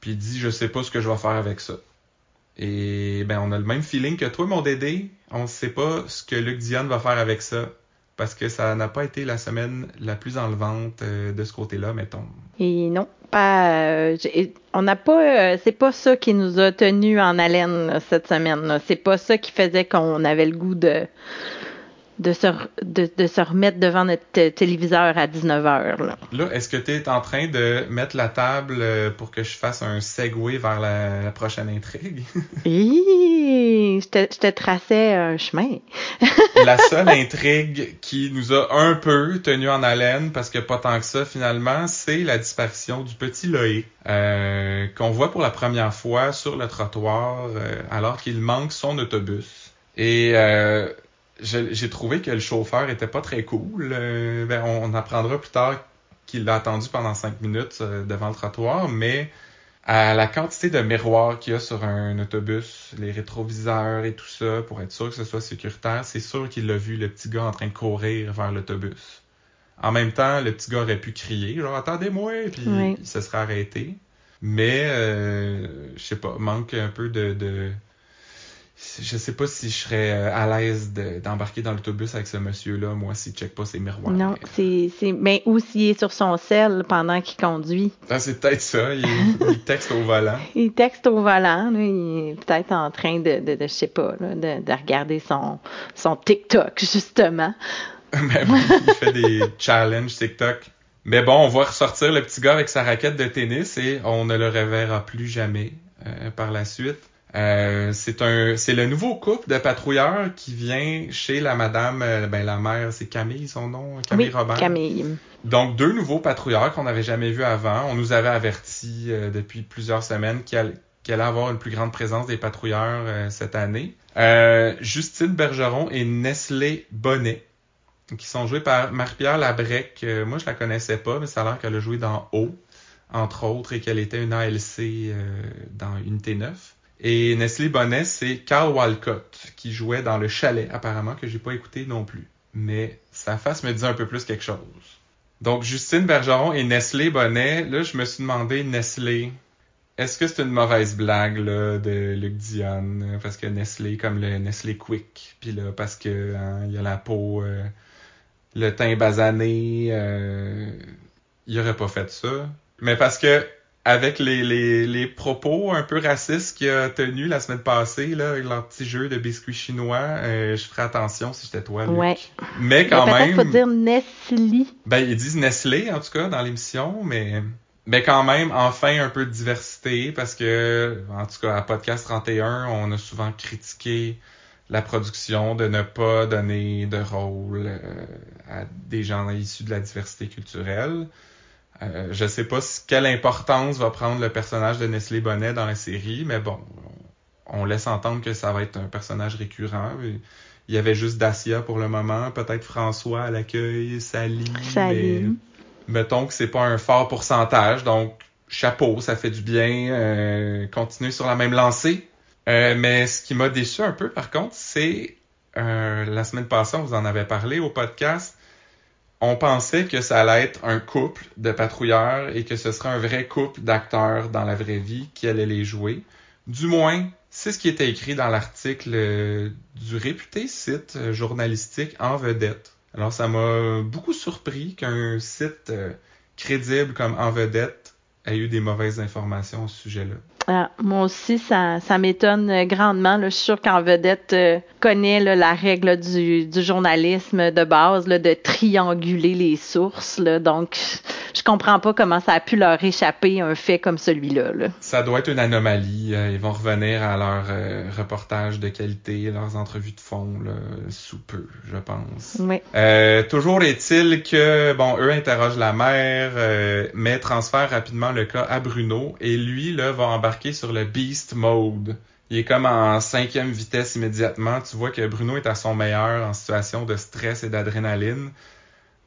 Puis il dit Je sais pas ce que je vais faire avec ça. Et ben on a le même feeling que toi, mon Dédé. On sait pas ce que Luc Dion va faire avec ça parce que ça n'a pas été la semaine la plus enlevante euh, de ce côté-là, mettons. Et non, pas. Euh, on n'a pas. Euh, c'est pas ça qui nous a tenus en haleine cette semaine. C'est pas ça qui faisait qu'on avait le goût de de se, de, de, se remettre devant notre téléviseur à 19h. Là, là est-ce que tu es en train de mettre la table euh, pour que je fasse un segue vers la, prochaine intrigue? [laughs] oui, je te, je te traçais un chemin. [laughs] la seule intrigue qui nous a un peu tenu en haleine, parce que pas tant que ça finalement, c'est la disparition du petit Loïc, euh, qu'on voit pour la première fois sur le trottoir euh, alors qu'il manque son autobus. Et euh, j'ai trouvé que le chauffeur était pas très cool. Euh, ben, on, apprendra plus tard qu'il l'a attendu pendant cinq minutes euh, devant le trottoir, mais à la quantité de miroirs qu'il y a sur un autobus, les rétroviseurs et tout ça, pour être sûr que ce soit sécuritaire, c'est sûr qu'il l'a vu, le petit gars en train de courir vers l'autobus. En même temps, le petit gars aurait pu crier, genre attendez-moi, puis il se serait arrêté. Mais euh, je sais pas, manque un peu de, de je sais pas si je serais euh, à l'aise d'embarquer dans l'autobus avec ce monsieur-là, moi, s'il check pas ses miroirs. Non, c'est, mais ou s'il est sur son sel pendant qu'il conduit. Ah, c'est peut-être ça. Il, texte au volant. [laughs] il texte au volant. il est peut-être en train de, de, de je sais pas, là, de, de, regarder son, son TikTok, justement. [laughs] Mais il fait des challenges TikTok. Mais bon, on va ressortir le petit gars avec sa raquette de tennis et on ne le reverra plus jamais euh, par la suite. Euh, c'est un, c'est le nouveau couple de patrouilleurs qui vient chez la madame, euh, ben la mère, c'est Camille son nom, Camille Robert. Camille. Donc deux nouveaux patrouilleurs qu'on n'avait jamais vus avant. On nous avait averti euh, depuis plusieurs semaines qu'il allait, allait, avoir une plus grande présence des patrouilleurs cette année. Justine Bergeron et Nestlé Bonnet, qui sont joués par Marie-Pierre Labrec. moi je la connaissais pas, mais ça a l'air qu'elle a joué dans O, entre autres, et qu'elle était une ALC dans Unité 9. Et Nestlé Bonnet, c'est Carl Walcott qui jouait dans Le Chalet, apparemment, que j'ai pas écouté non plus. Mais sa face me dit un peu plus quelque chose. Donc, Justine Bergeron et Nestlé Bonnet, là, je me suis demandé, Nestlé, est-ce que c'est une mauvaise blague, là, de Luc Dion? Parce que Nestlé, comme le Nestlé Quick, puis là, parce que, hein, il y a la peau, euh, le teint basané, euh, il aurait pas fait ça. Mais parce que avec les, les, les, propos un peu racistes qu'il a tenus la semaine passée, là, avec leur petit jeu de biscuits chinois, euh, je ferais attention si j'étais toi, Luc. Ouais. Mais quand mais même... faut dire Nestlé. Ben, ils disent Nestlé, en tout cas, dans l'émission, mais... Mais quand même, enfin, un peu de diversité, parce que, en tout cas, à Podcast 31, on a souvent critiqué la production de ne pas donner de rôle euh, à des gens issus de la diversité culturelle. Euh, je sais pas quelle importance va prendre le personnage de Nestlé Bonnet dans la série, mais bon, on laisse entendre que ça va être un personnage récurrent. Il y avait juste Dacia pour le moment, peut-être François à l'accueil, Sally. Mais mettons que c'est pas un fort pourcentage, donc chapeau, ça fait du bien. Euh, continuer sur la même lancée. Euh, mais ce qui m'a déçu un peu, par contre, c'est euh, la semaine passée, on vous en avait parlé au podcast on pensait que ça allait être un couple de patrouilleurs et que ce serait un vrai couple d'acteurs dans la vraie vie qui allait les jouer. Du moins, c'est ce qui était écrit dans l'article euh, du réputé site euh, journalistique En Vedette. Alors ça m'a beaucoup surpris qu'un site euh, crédible comme En Vedette ait eu des mauvaises informations au sujet-là. Ah, moi aussi, ça, ça m'étonne grandement. Là. Je suis sûre qu'en vedette euh, connaît là, la règle du, du journalisme de base, là, de trianguler les sources. Donc, je comprends pas comment ça a pu leur échapper un fait comme celui-là. Là. Ça doit être une anomalie. Euh, Ils vont revenir à leur euh, reportage de qualité, leurs entrevues de fond, sous peu, je pense. Oui. Euh, toujours est-il que, bon, eux interrogent la mère, euh, mais transfèrent rapidement le cas à Bruno, et lui, là, va embarquer sur le beast mode. Il est comme en cinquième vitesse immédiatement. Tu vois que Bruno est à son meilleur en situation de stress et d'adrénaline.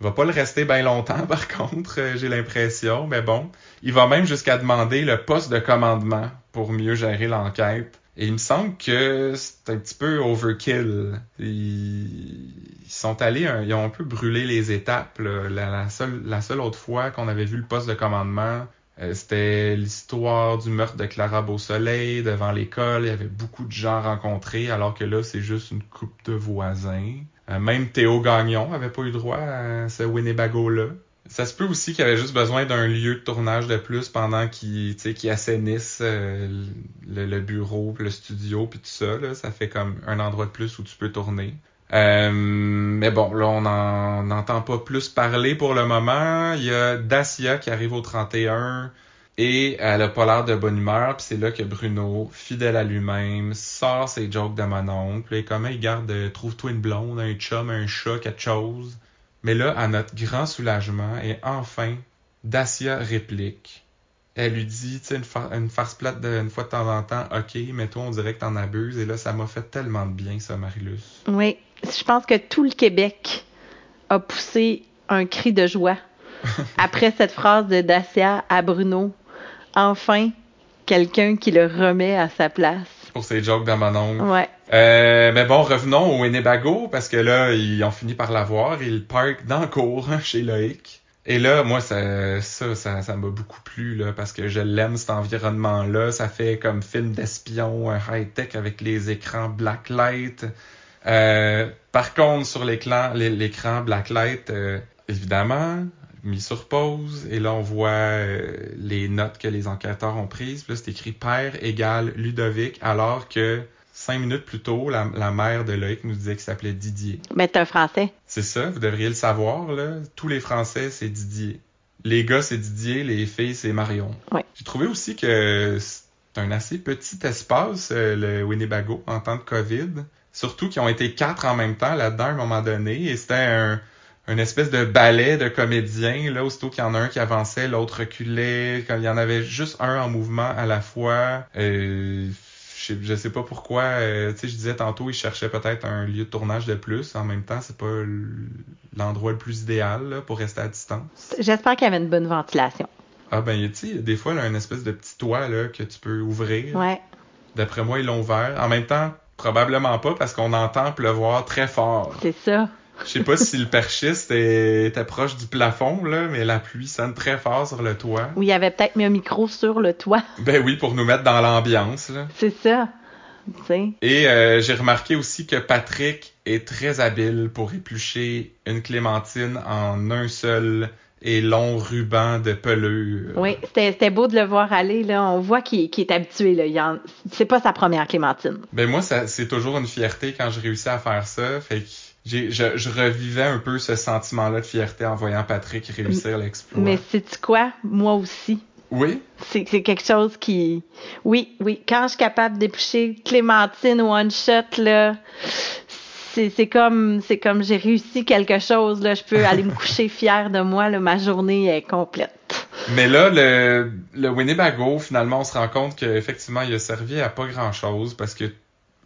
Il va pas le rester bien longtemps, [laughs] par contre, euh, j'ai l'impression, mais bon. Il va même jusqu'à demander le poste de commandement pour mieux gérer l'enquête. Et il me semble que c'est un petit peu overkill. Ils, sont allés, ils ont un peu brûlé les étapes. la seule, la seule autre fois qu'on avait vu le poste de commandement, euh, c'était l'histoire du meurtre de Clara Beausoleil devant l'école. Il y avait beaucoup de gens rencontrés, alors que là, c'est juste une coupe de voisins. Euh, même Théo Gagnon avait pas eu droit à ce Winnebago-là. Ça se peut aussi qu'il avait juste besoin d'un lieu de tournage de plus pendant qu'il tu sais, qu'il assainisse euh, le, bureau, le studio, puis tout ça. Ça fait comme un endroit de plus où tu peux tourner. Euh, mais bon, là, on n'en- n'entend pas plus parler pour le moment. Il y a Dacia qui arrive au 31 et elle a pas l'air de bonne humeur. Puis c'est là que Bruno, fidèle à lui-même, sort ses jokes de mon oncle. Et comment il garde euh, trouve-toi une blonde, un chum, un chat, quelque chose. Mais là, à notre grand soulagement, et enfin, Dacia réplique. Elle lui dit, tu sais, une, far- une farce plate de, une fois de temps en temps, ok, mais toi, on dirait que t'en abuses. Et là, ça m'a fait tellement de bien, ça, Marilus. Oui. Je pense que tout le Québec a poussé un cri de joie [laughs] après cette phrase de Dacia à Bruno. Enfin, quelqu'un qui le remet à sa place. Pour ses jokes de mon. Ouais. Euh, mais bon, revenons au Winnebago, parce que là, ils ont fini par l'avoir. Ils parkent dans le cours chez Loïc. Et là, moi, ça, ça, ça, m'a beaucoup plu, là, parce que je l'aime, cet environnement-là. Ça fait comme film d'espion euh, high-tech avec les écrans blacklight. Euh, par contre, sur l'écran, l'é- l'écran blacklight, euh, évidemment, mis sur pause. Et là, on voit euh, les notes que les enquêteurs ont prises. Là, c'est écrit père égale Ludovic, alors que cinq minutes plus tôt, la, la mère de Loïc nous disait qu'il s'appelait Didier. Mais t'es un Français. C'est ça, vous devriez le savoir, là. Tous les Français, c'est Didier. Les gars, c'est Didier, les filles, c'est Marion. Ouais. J'ai trouvé aussi que c'est un assez petit espace, euh, le Winnebago, en temps de COVID. Surtout qu'ils ont été quatre en même temps là-dedans à un moment donné. Et c'était un, une espèce de ballet de comédiens, là, aussitôt qu'il y en a un qui avançait, l'autre reculait. Quand il y en avait juste un en mouvement à la fois. Euh, je sais, je sais pas pourquoi. euh, tu sais, je disais tantôt, ils cherchaient peut-être un lieu de tournage de plus. En même temps, c'est pas l'endroit le plus idéal là, pour rester à distance. J'espère qu'il y avait une bonne ventilation. Ah ben, tu sais, des fois, là, une espèce de petit toit là, que tu peux ouvrir? Ouais. D'après moi, ils l'ont ouvert. En même temps, probablement pas parce qu'on entend pleuvoir très fort. C'est ça. Je sais pas si le perchiste est, était proche du plafond, là, mais la pluie sonne très fort sur le toit. Ou il avait peut-être mis un micro sur le toit. [laughs] Ben oui, pour nous mettre dans l'ambiance. là. C'est ça. Et euh, j'ai remarqué aussi que Patrick est très habile pour éplucher une clémentine en un seul et long ruban de pelure. Oui, c'était beau de le voir aller. Là. On voit qu'il est habitué. Là. C'est pas sa première clémentine. Ben moi, c'est toujours une fierté quand je réussis à faire ça. Fait que je, je revivais un peu ce sentiment-là de fierté en voyant Patrick réussir l'exploit. Mais sais-tu quoi? Moi aussi. Oui, C'est c'est quelque chose qui. Oui, oui. Quand je suis capable d'éplucher Clémentine one shot, là, c'est comme c'est comme j'ai réussi quelque chose. Là. Je peux aller me coucher [laughs] fière de moi. Là. Ma journée est complète. mais là, le, le Winnebago, finalement, on se rend compte qu'effectivement, il a servi à pas grand-chose parce que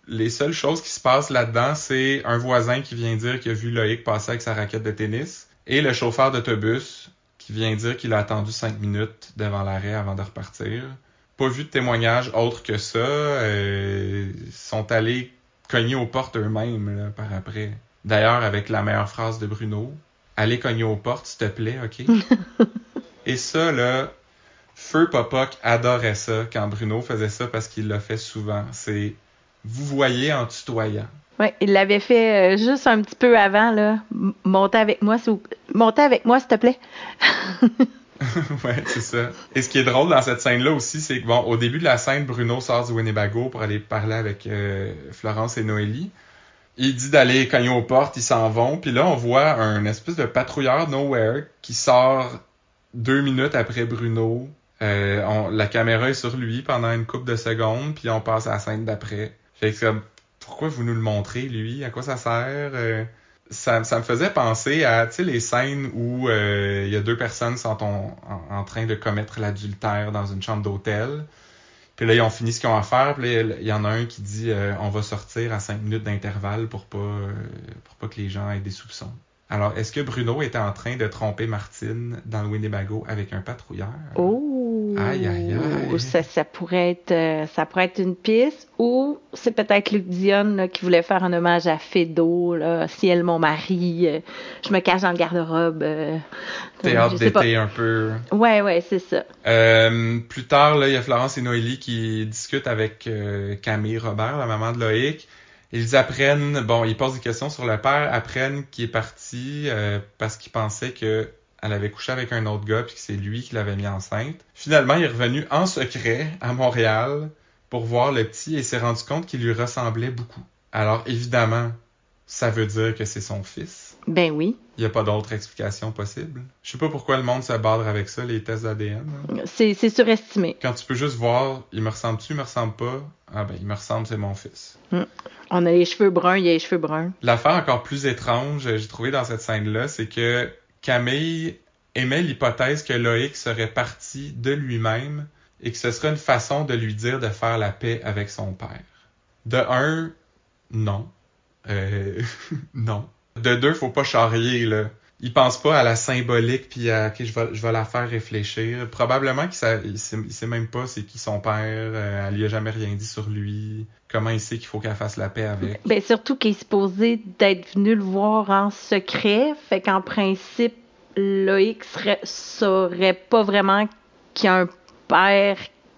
les seules choses qui se passent là-dedans, c'est un voisin qui vient dire qu'il a vu Loïc passer avec sa raquette de tennis et le chauffeur d'autobus qui vient dire qu'il a attendu cinq minutes devant l'arrêt avant de repartir. Pas vu de témoignage autre que ça. Euh, ils sont allés cogner aux portes eux-mêmes par après. D'ailleurs, avec la meilleure phrase de Bruno. Allez cogner aux portes, s'il te plaît, OK? [laughs] Et ça, là, Feu Popoc adorait ça quand Bruno faisait ça parce qu'il l'a fait souvent. C'est vous voyez en tutoyant. Ouais, il l'avait fait euh, juste un petit peu avant là. Montez avec moi, s'il vous- montez avec moi, s'il te plaît. [laughs] [laughs] ouais, c'est ça. Et ce qui est drôle dans cette scène-là aussi, c'est que bon, au début de la scène, Bruno sort du Winnebago pour aller parler avec euh, Florence et Noélie. Il dit d'aller cogner aux portes, ils s'en vont, puis là on voit un espèce de patrouilleur nowhere qui sort deux minutes après Bruno. Euh, la caméra est sur lui pendant une couple de secondes, puis on passe à la scène d'après. Fait que comme, pourquoi vous nous le montrez, lui? À quoi ça sert? Euh, ça, me faisait penser à, les scènes où euh, il y a deux personnes sont en, en, train de commettre l'adultère dans une chambre d'hôtel. Puis là, ils ont fini ce qu'ils ont à faire. Puis il y en a un qui dit on va sortir à cinq minutes d'intervalle pour pas pour pas que les gens aient des soupçons. Alors, est-ce que Bruno était en train de tromper Martine dans le Winnebago avec un patrouilleur? Oh! Aïe, aïe, aïe. Ça, ça, pourrait être, euh, ça pourrait être une piste. Ou c'est peut-être Luc Dion qui voulait faire un hommage à Fédo, là, si elle mon mari, euh, je me cache dans le garde-robe. Euh, Théâtre d'été un peu. Ouais, ouais, c'est ça. Euh, plus tard, là, il y a Florence et Noélie qui discutent avec Camille Robert, la maman de Loïc. Ils apprennent, bon, ils posent des questions sur le père, apprennent qu'il est parti parce qu'il pensait que elle avait couché avec un autre gars puis que c'est lui qui l'avait mis enceinte. Finalement, il est revenu en secret à Montréal pour voir le petit et s'est rendu compte qu'il lui ressemblait beaucoup. Alors évidemment, ça veut dire que c'est son fils. Ben oui. Il n'y a pas d'autre explication possible. Je sais pas pourquoi le monde se badre avec ça, les tests d'ADN. C'est, c'est surestimé. Quand tu peux juste voir, il me ressemble-tu, il me ressemble pas? Ah ben, il me ressemble, c'est mon fils. Mm. On a les cheveux bruns, il y a les cheveux bruns. L'affaire encore plus étrange, j'ai trouvé dans cette scène-là, c'est que Camille émet l'hypothèse que Loïc serait parti de lui-même et que ce serait une façon de lui dire de faire la paix avec son père. De un, non. Euh, [laughs] non. De deux, faut pas charrier, là. Il pense pas à la symbolique puis à ok je vais je vais la faire réfléchir. Probablement qu'il il sait, il sait même pas c'est qui son père. Euh, elle lui a jamais rien dit sur lui. Comment il sait qu'il faut qu'elle fasse la paix avec? Ben surtout qu'il est supposé d'être venu le voir en secret. Fait qu'en principe Loïc serait saurait pas vraiment qu'il y a un père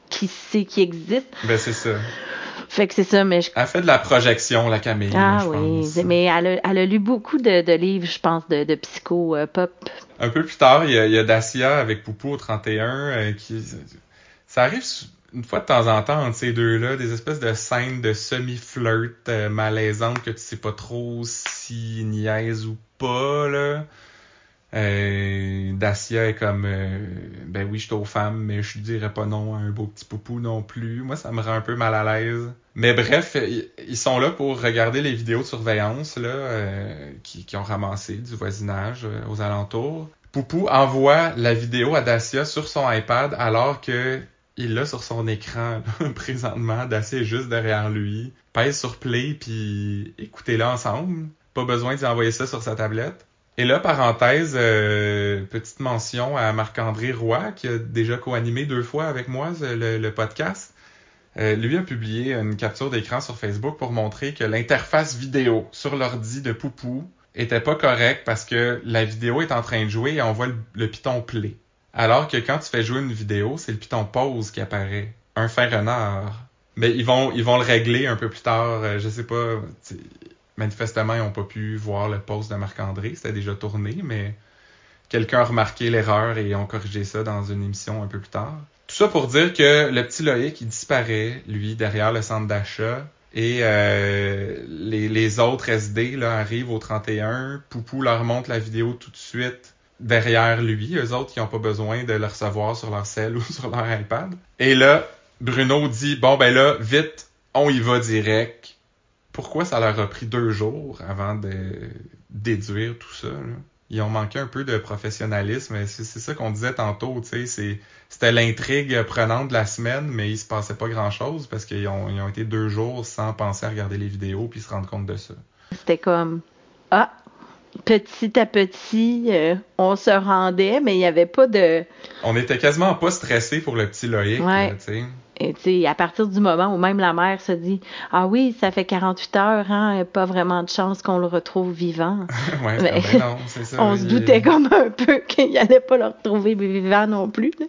qui sait qu'il existe. Ben c'est ça. Fait que c'est ça, mais je... Elle fait de la projection, la Camille. Ah je oui, pense. mais elle a, elle a, lu beaucoup de, de livres, je pense, de, de psycho-pop. Euh, Un peu plus tard, il y a, il y a Dacia avec Poupou au 31 euh, qui... Ça arrive une fois de temps en temps entre ces deux-là, des espèces de scènes de semi-flirt euh, malaisantes que tu sais pas trop si niaise ou pas, là. Euh, Dacia est comme euh, ben oui je suis aux femmes mais je dirais pas non à un beau petit poupou non plus. Moi ça me rend un peu mal à l'aise. Mais bref ils sont là pour regarder les vidéos de surveillance là euh, qui, qui, ont ramassé du voisinage euh, aux alentours. Poupou envoie la vidéo à Dacia sur son iPad alors que il l'a sur son écran là, [laughs] présentement. Dacia est juste derrière lui. Pèse sur play puis écoutez-la ensemble. Pas besoin d'y envoyer ça sur sa tablette et là, parenthèse, euh, petite mention à Marc-André Roy, qui a déjà co-animé deux fois avec moi le, podcast. Euh, lui a publié une capture d'écran sur Facebook pour montrer que l'interface vidéo sur l'ordi de Poupou était pas correcte parce que la vidéo est en train de jouer et on voit le, le piton play. Alors que quand tu fais jouer une vidéo, c'est le piton pause qui apparaît. Un fin renard. Mais ils vont, ils vont le régler un peu plus tard. Euh, je sais pas manifestement, ils n'ont pas pu voir le post de Marc-André. C'était déjà tourné, mais quelqu'un a remarqué l'erreur et ont corrigé ça dans une émission un peu plus tard. Tout ça pour dire que le petit Loïc, il disparaît, lui, derrière le centre d'achat. Et euh, les, les, autres SD là, arrivent au 31. Poupou leur montre la vidéo tout de suite derrière lui. Eux autres, qui n'ont pas besoin de le recevoir sur leur cell [laughs] ou sur leur iPad. Et là, Bruno dit, bon ben là, vite, on y va direct pourquoi ça leur a pris deux jours avant de déduire tout ça. Là? Ils ont manqué un peu de professionnalisme. C'est ça qu'on disait tantôt, tu sais, c'était l'intrigue prenante de la semaine, mais il se passait pas grand-chose parce qu'ils ont, ils ont été deux jours sans penser à regarder les vidéos puis se rendre compte de ça. C'était comme ah petit à petit, euh, on se rendait, mais il n'y avait pas de. On était quasiment pas stressé pour le petit Loïc, ouais. tu sais. Et à partir du moment où même la mère se dit Ah oui, ça fait 48 heures, hein, pas vraiment de chance qu'on le retrouve vivant. [laughs] ouais, Mais, ben non, [laughs] c'est ça. on se doutait comme un peu [laughs] qu'il allait pas le retrouver vivant non plus. Là.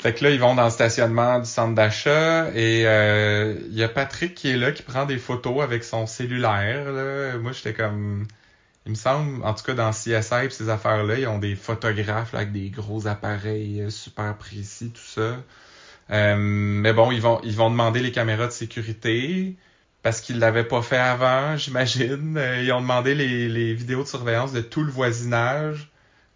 Fait que là, ils vont dans le stationnement du centre d'achat et il euh, y a Patrick qui est là, qui prend des photos avec son cellulaire. Là. Moi, j'étais comme Il me semble, en tout cas dans CSI et ces affaires-là, ils ont des photographes là, avec des gros appareils euh, super précis, tout ça. Euh, mais bon, ils vont ils vont demander les caméras de sécurité parce qu'ils l'avaient pas fait avant, [laughs] j'imagine. Euh, ils ont demandé les, les vidéos de surveillance de tout le voisinage.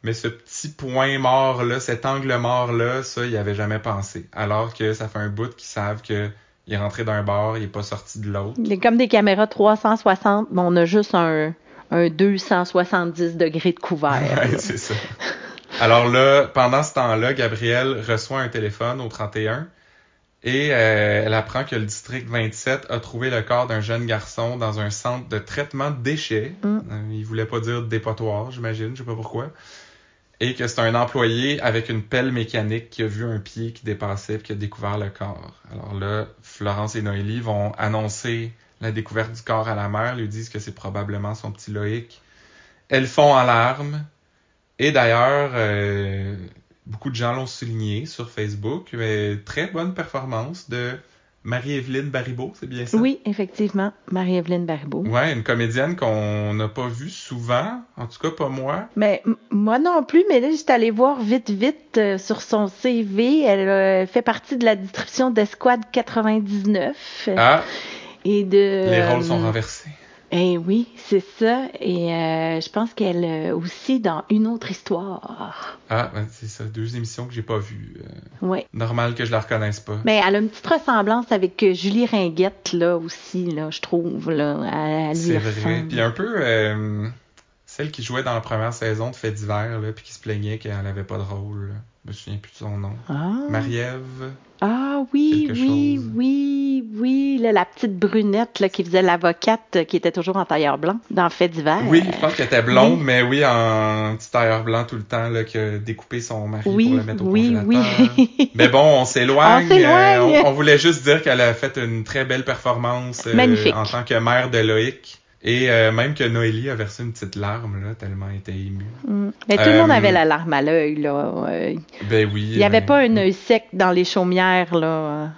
Mais ce petit point mort là, cet angle mort là, ça, ils avaient jamais pensé. Alors que ça fait un bout qu'ils savent que il est rentré d'un bar, il est pas sorti de l'autre. Il est comme des caméras 360, mais on a juste un, un 270 degrés de couvert. [laughs] Ouais, c'est ça. [laughs] Alors là, pendant ce temps-là, Gabrielle reçoit un téléphone au 31 et euh, elle apprend que le district 27 a trouvé le corps d'un jeune garçon dans un centre de traitement de déchets. Mm. Euh, il voulait pas dire dépotoir, j'imagine, je sais pas pourquoi. Et que c'est un employé avec une pelle mécanique qui a vu un pied qui dépassait et qui a découvert le corps. Alors là, Florence et Noélie vont annoncer la découverte du corps à la mère, lui disent que c'est probablement son petit Loïc. Elles font en larmes. Et d'ailleurs, euh, beaucoup de gens l'ont souligné sur Facebook, mais très bonne performance de Marie-Evelyne Baribeau, c'est bien ça? Oui, effectivement, Marie-Evelyne Barbeau. Ouais, une comédienne qu'on n'a pas vue souvent, en tout cas pas moi. Mais moi non plus, mais là, j'étais allée voir vite, vite euh, sur son CV. Elle euh, fait partie de la distribution d'Esquad 99. euh, Ah, et de. les rôles sont renversés. Eh oui, c'est ça. Et euh, je pense qu'elle euh, aussi dans une autre histoire. Ah, ben, c'est ça, deux émissions que j'ai pas vues. Euh, Oui. normal que je la reconnaisse pas. Mais elle a une petite ressemblance avec euh, Julie Ringuette, là, aussi, là, je trouve, là. C'est vrai. Puis un peu celle qui jouait dans la première saison de Fait d'hiver, là, puis qui se plaignait qu'elle avait pas de rôle. là. Je me souviens plus de son nom. Ah. Marie-Ève. Ah oui, oui, chose. oui, oui, là, la petite brunette là, qui faisait l'avocate euh, qui était toujours en tailleur blanc dans Fait d'hiver. Oui, je pense qu'elle était blonde, oui. mais oui, en petit tailleur blanc tout le temps, là, qui a découpé son mari Oui, pour le mettre au oui, oui. [laughs] Mais bon, on s'éloigne. On. Euh, on, on voulait juste dire qu'elle a fait une très belle performance euh, en tant que mère de Loïc. Et euh, même que Noélie a versé une petite larme, là, tellement elle était émue. Mm. Mais tout le monde Euh, avait la larme à l'œil, là. Ben oui. Il n'y avait ben- pas un œil sec dans les chaumières, là,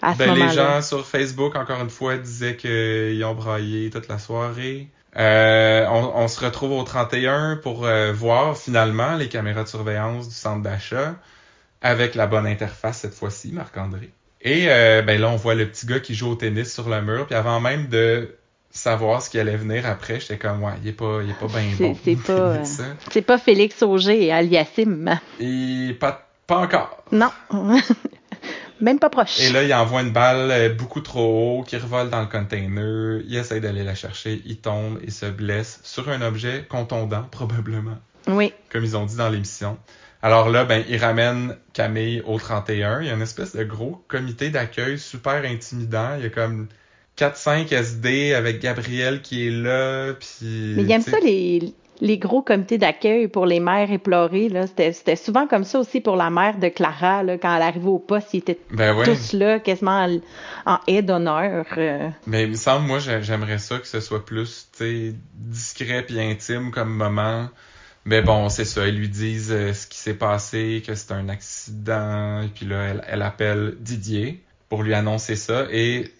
à ce Ben, les gens sur Facebook, encore une fois, disaient qu'ils ont braillé toute la soirée. Euh, on, on se retrouve au 31 pour euh, voir finalement les caméras de surveillance du centre d'achat avec la bonne interface cette fois-ci, Marc-André. Et euh, ben là, on voit le petit gars qui joue au tennis sur le mur. Puis avant même de savoir ce qui allait venir après, j'étais comme, ouais, il est pas, il est pas bien C'est- bon. c'est [laughs] pas, euh. C'est pas Félix Auger et Aliassim. Et pas, pas encore. Non. [laughs] Même pas proche. Et là, il envoie une balle euh, beaucoup trop haut qui revole dans le container. Il essaie d'aller la chercher. Il tombe et se blesse sur un objet contondant, probablement, Oui. comme ils ont dit dans l'émission. Alors là, ben, il ramène Camille au 31. Il y a une espèce de gros comité d'accueil super intimidant. Il y a comme 4-5 SD avec Gabriel qui est là. Puis, Mais il aime ça, les, les gros comités d'accueil pour les mères éplorées. Là. C'était, c'était souvent comme ça aussi pour la mère de Clara. Là, quand elle arrivait au poste, ils étaient Ben ouais. tous là, quasiment en, en haie d'honneur. euh. Mais il me semble, moi, j'ai- j'aimerais ça que ce soit plus, discret puis intime comme moment. Mais bon, c'est ça. Ils lui disent euh, ce qui s'est passé, que c'est un accident. Et puis là, elle, elle appelle Didier pour lui annoncer ça. Et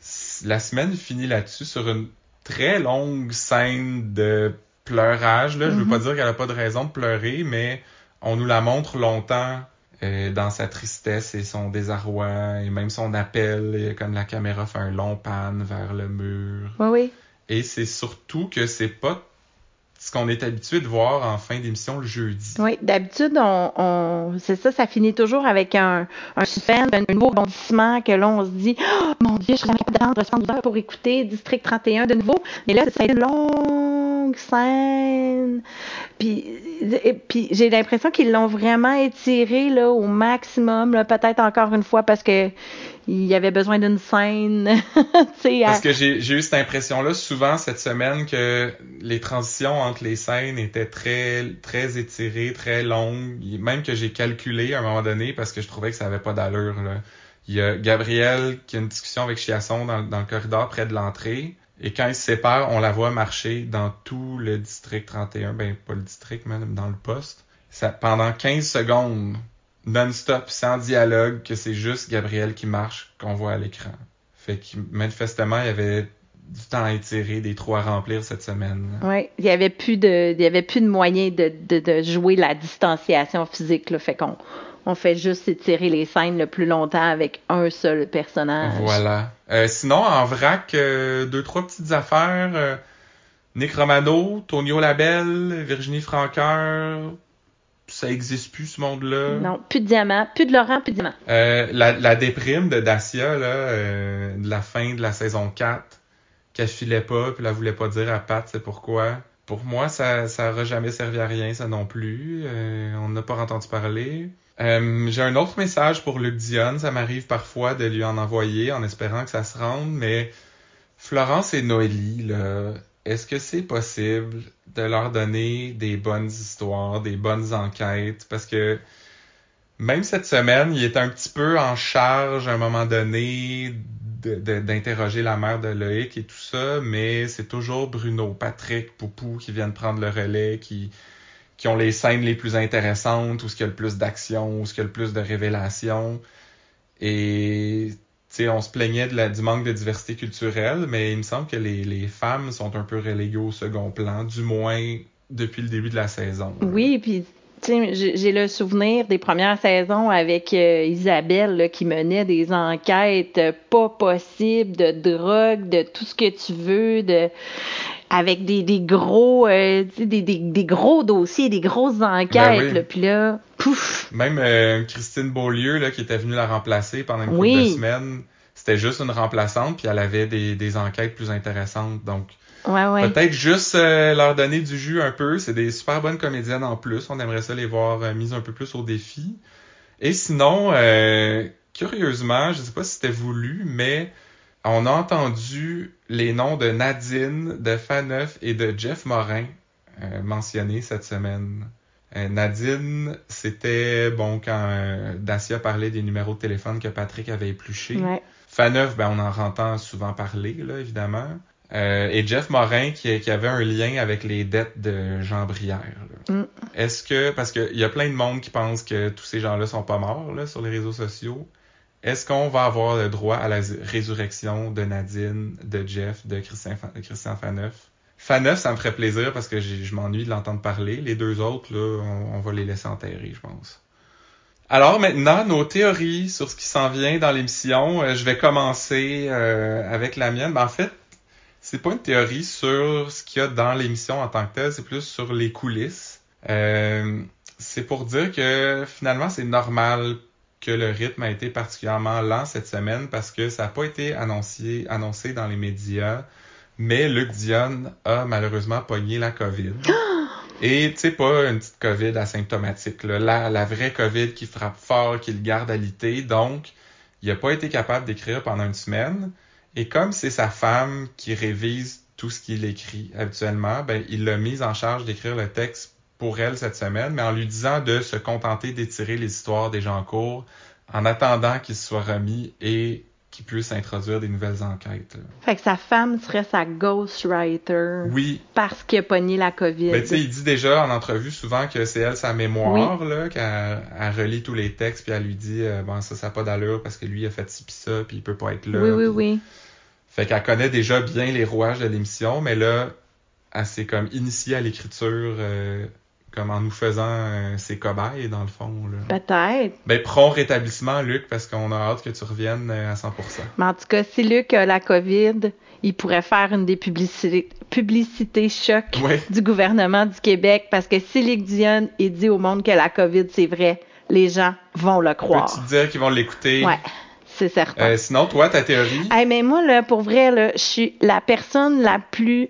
la semaine finit là-dessus sur une très longue scène de pleurage. Là. Je veux Mhm. pas dire qu'elle a pas de raison de pleurer, mais on nous la montre longtemps euh, dans sa tristesse et son désarroi et même son appel, et comme la caméra fait un long pan vers le mur. Oui, oui. Et c'est surtout que c'est pas ce qu'on est habitué de voir en fin d'émission le jeudi. Oui, d'habitude, on, c'est ça, ça finit toujours avec un, un un nouveau rebondissement que là, on se dit oh, mon Dieu, je jamais capable d'attendre 72 heures pour écouter District 31 de nouveau. Mais là, c'est une scène. Puis, j'ai l'impression qu'ils l'ont vraiment étiré là, au maximum, peut-être encore une fois parce que il y avait besoin d'une scène. [laughs] Parce que j'ai eu cette impression-là souvent cette semaine que les transitions entre les scènes étaient très très étirées, très longues, même que j'ai calculé à un moment donné parce que je trouvais que ça avait pas d'allure. Il y a Gabriel qui a une discussion avec Chiasson dans le corridor près de l'entrée. Et quand ils se séparent, on la voit marcher dans tout le district 31, ben pas le district, mais dans le poste. Ça, pendant 15 secondes, non-stop, sans dialogue, que c'est juste Gabriel qui marche qu'on voit à l'écran. Fait que manifestement, il y avait du temps étiré, des trous à remplir cette semaine. Oui, il y avait plus de, y avait plus de moyens de jouer la distanciation physique. Là, fait qu'on on fait juste étirer les scènes le plus longtemps avec un seul personnage. Voilà. Euh, sinon, en vrac, euh, deux, trois petites affaires. Euh, Nick Romano, Tonio Labelle, Virginie Franqueur, ça existe plus ce monde-là? Non, plus de diamants, plus de Laurent, plus de diamants. La, la déprime de Dacia, là, de la fin de la saison 4, qu'elle filait pas, puis elle voulait pas dire à Pat c'est pourquoi. Pour moi, ça ça aura jamais servi à rien, ça non plus. Euh, on n'a pas entendu parler. Euh, J'ai un autre message pour Luc Dion. Ça m'arrive parfois de lui en envoyer en espérant que ça se rende, mais Florence et Noélie, là, est-ce que c'est possible de leur donner des bonnes histoires, des bonnes enquêtes? Parce que même cette semaine, il est un petit peu en charge à un moment donné d'interroger la mère de Loïc et tout ça, mais c'est toujours Bruno, Patrick, Poupou qui viennent prendre le relais, qui, qui ont les scènes les plus intéressantes, ou ce y a le plus d'action, ou ce y a le plus de révélations. Et on se plaignait du manque de diversité culturelle, mais il me semble que les, femmes sont un peu reléguées au second plan, du moins depuis le début de la saison. Oui, puis j'ai le souvenir des premières saisons avec euh, Isabelle là, qui menait des enquêtes pas possibles de drogue, de tout ce que tu veux, de avec des, des gros euh, des, des, des, gros dossiers, des grosses enquêtes. Ben oui. puis là, pouf. Même euh, Christine Beaulieu là, qui était venue la remplacer pendant une oui. couple de semaines, c'était juste une remplaçante, puis elle avait des, des enquêtes plus intéressantes. Donc ouais, ouais. peut-être juste euh, leur donner du jus un peu. C'est des super bonnes comédiennes en plus. On aimerait ça les voir mises un peu plus au défi. Et sinon, curieusement, je sais pas si c'était voulu, mais on a entendu les noms de Nadine, de Faneuf et de Jeff Morin euh, mentionnés cette semaine. Euh, Nadine, c'était bon quand euh, Dacia parlait des numéros de téléphone que Patrick avait épluchés. Ouais. Faneuf, ben on en entend souvent parler, là, évidemment. Et Jeff Morin qui, qui, avait un lien avec les dettes de Jean Brière. Mm. Est-ce que parce qu'il y a plein de monde qui pense que tous ces gens-là sont pas morts là, sur les réseaux sociaux. Est-ce qu'on va avoir le droit à la résurrection de Nadine, de Jeff, de Christian, de Christian Faneuf? Faneuf, ça me ferait plaisir parce que je m'ennuie de l'entendre parler. Les deux autres, là, on, va les laisser enterrer, je pense. Alors maintenant, nos théories sur ce qui s'en vient dans l'émission. Euh, je vais commencer euh, avec la mienne. Ben, en fait, c'est pas une théorie sur ce qu'il y a dans l'émission en tant que telle, c'est plus sur les coulisses. Euh, c'est pour dire que finalement, c'est normal que le rythme a été particulièrement lent cette semaine parce que ça n'a pas été annoncé, annoncé dans les médias, mais Luc Dion a malheureusement pogné la COVID. [gasps] Et tu sais, pas une petite COVID asymptomatique, là. La, la vraie COVID qui frappe fort, qui le garde alité. Donc, il n'a pas été capable d'écrire pendant une semaine. Et comme c'est sa femme qui révise tout ce qu'il écrit habituellement, ben, il l'a mise en charge d'écrire le texte pour elle cette semaine, mais en lui disant de se contenter d'étirer les histoires des gens en cours en attendant qu'il soit remis et qu'il puisse introduire des nouvelles enquêtes. Fait que sa femme serait sa ghostwriter. Oui. Parce qu'il a pogné la COVID. Ben, tu sais, il dit déjà en entrevue souvent que c'est elle sa mémoire, oui. là, qu'elle relit tous les textes, puis elle lui dit, euh, bon, ça, ça n'a pas d'allure parce que lui, il a fait ci pis ça, puis il peut pas être là. Oui, oui, oui. Fait qu'elle connaît déjà bien les rouages de l'émission, mais là, elle s'est comme initiée à l'écriture euh, comme en nous faisant euh, ses cobayes, dans le fond. Peut-être. Ben, prompt rétablissement, Luc, parce qu'on a hâte que tu reviennes euh, à 100%. Mais en tout cas, si Luc a la COVID, il pourrait faire une des publicités, publicités choc ouais. du gouvernement du Québec, parce que si Luc Dion est dit au monde que la COVID, c'est vrai, les gens vont le croire. Peux-tu dire qu'ils vont l'écouter? Ouais. C'est certain. Euh, sinon, toi, ta théorie? Hey, mais moi, là, pour vrai, là, je suis la personne la plus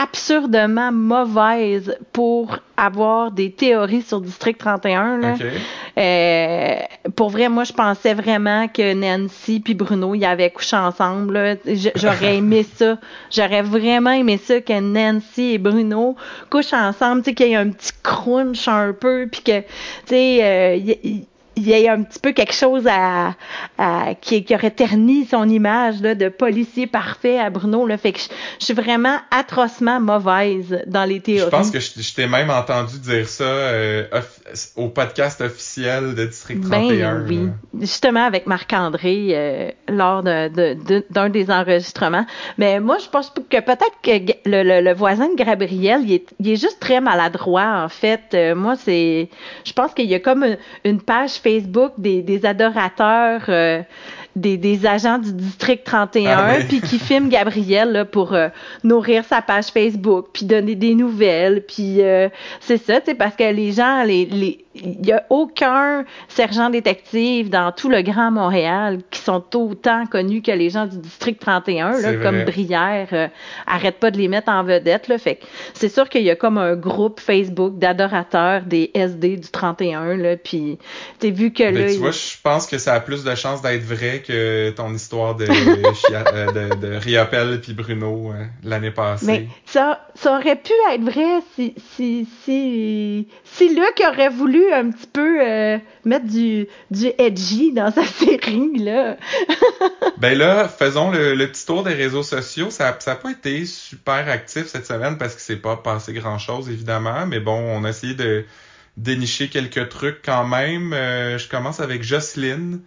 absurdement mauvaise pour avoir des théories sur District 31. Là. Okay. Euh, pour vrai, moi, je pensais vraiment que Nancy puis Bruno, ils avaient couché ensemble. J'aurais aimé [laughs] ça. J'aurais vraiment aimé ça que Nancy et Bruno couchent ensemble, tu sais, qu'il y ait un petit crunch un peu, puis que, tu sais, euh, il y ait un petit peu quelque chose à, à qui, qui, aurait terni son image là, de policier parfait à Bruno. Là. Fait que je, je, suis vraiment atrocement mauvaise dans les théories. Je pense que je, je t'ai même entendu dire ça euh, au podcast officiel de District 31. Ben, oui, justement avec Marc-André euh, lors d'un de, de, de, des enregistrements. Mais moi, je pense que peut-être que le, le, le, voisin de Gabriel, il est, il est juste très maladroit en fait. Euh, moi, c'est, je pense qu'il y a comme une, une page Facebook des, des adorateurs euh, des, des, agents du district 31 ah puis qui filment Gabriel là, pour euh, nourrir sa page Facebook puis donner des nouvelles puis euh, c'est ça tu sais parce que les gens les les il y a aucun sergent détective dans tout le Grand Montréal qui sont autant connus que les gens du district 31 là, comme Brière euh, arrête pas de les mettre en vedette là fait c'est sûr qu'il y a comme un groupe Facebook d'adorateurs des SD du 31 là puis vu que Mais là tu il... vois je pense que ça a plus de chances d'être vrai que ton histoire de, de, de Riopel puis Bruno euh, l'année passée. Mais ça, ça aurait pu être vrai si, si, si, si Luc aurait voulu un petit peu euh, mettre du, du edgy dans sa [laughs] série, là. ben là, faisons le, petit tour des réseaux sociaux. Ça n'a pas été super actif cette semaine parce que c'est pas passé grand-chose, évidemment. Mais bon, on a essayé de dénicher quelques trucs quand même. Euh, je commence avec Jocelyne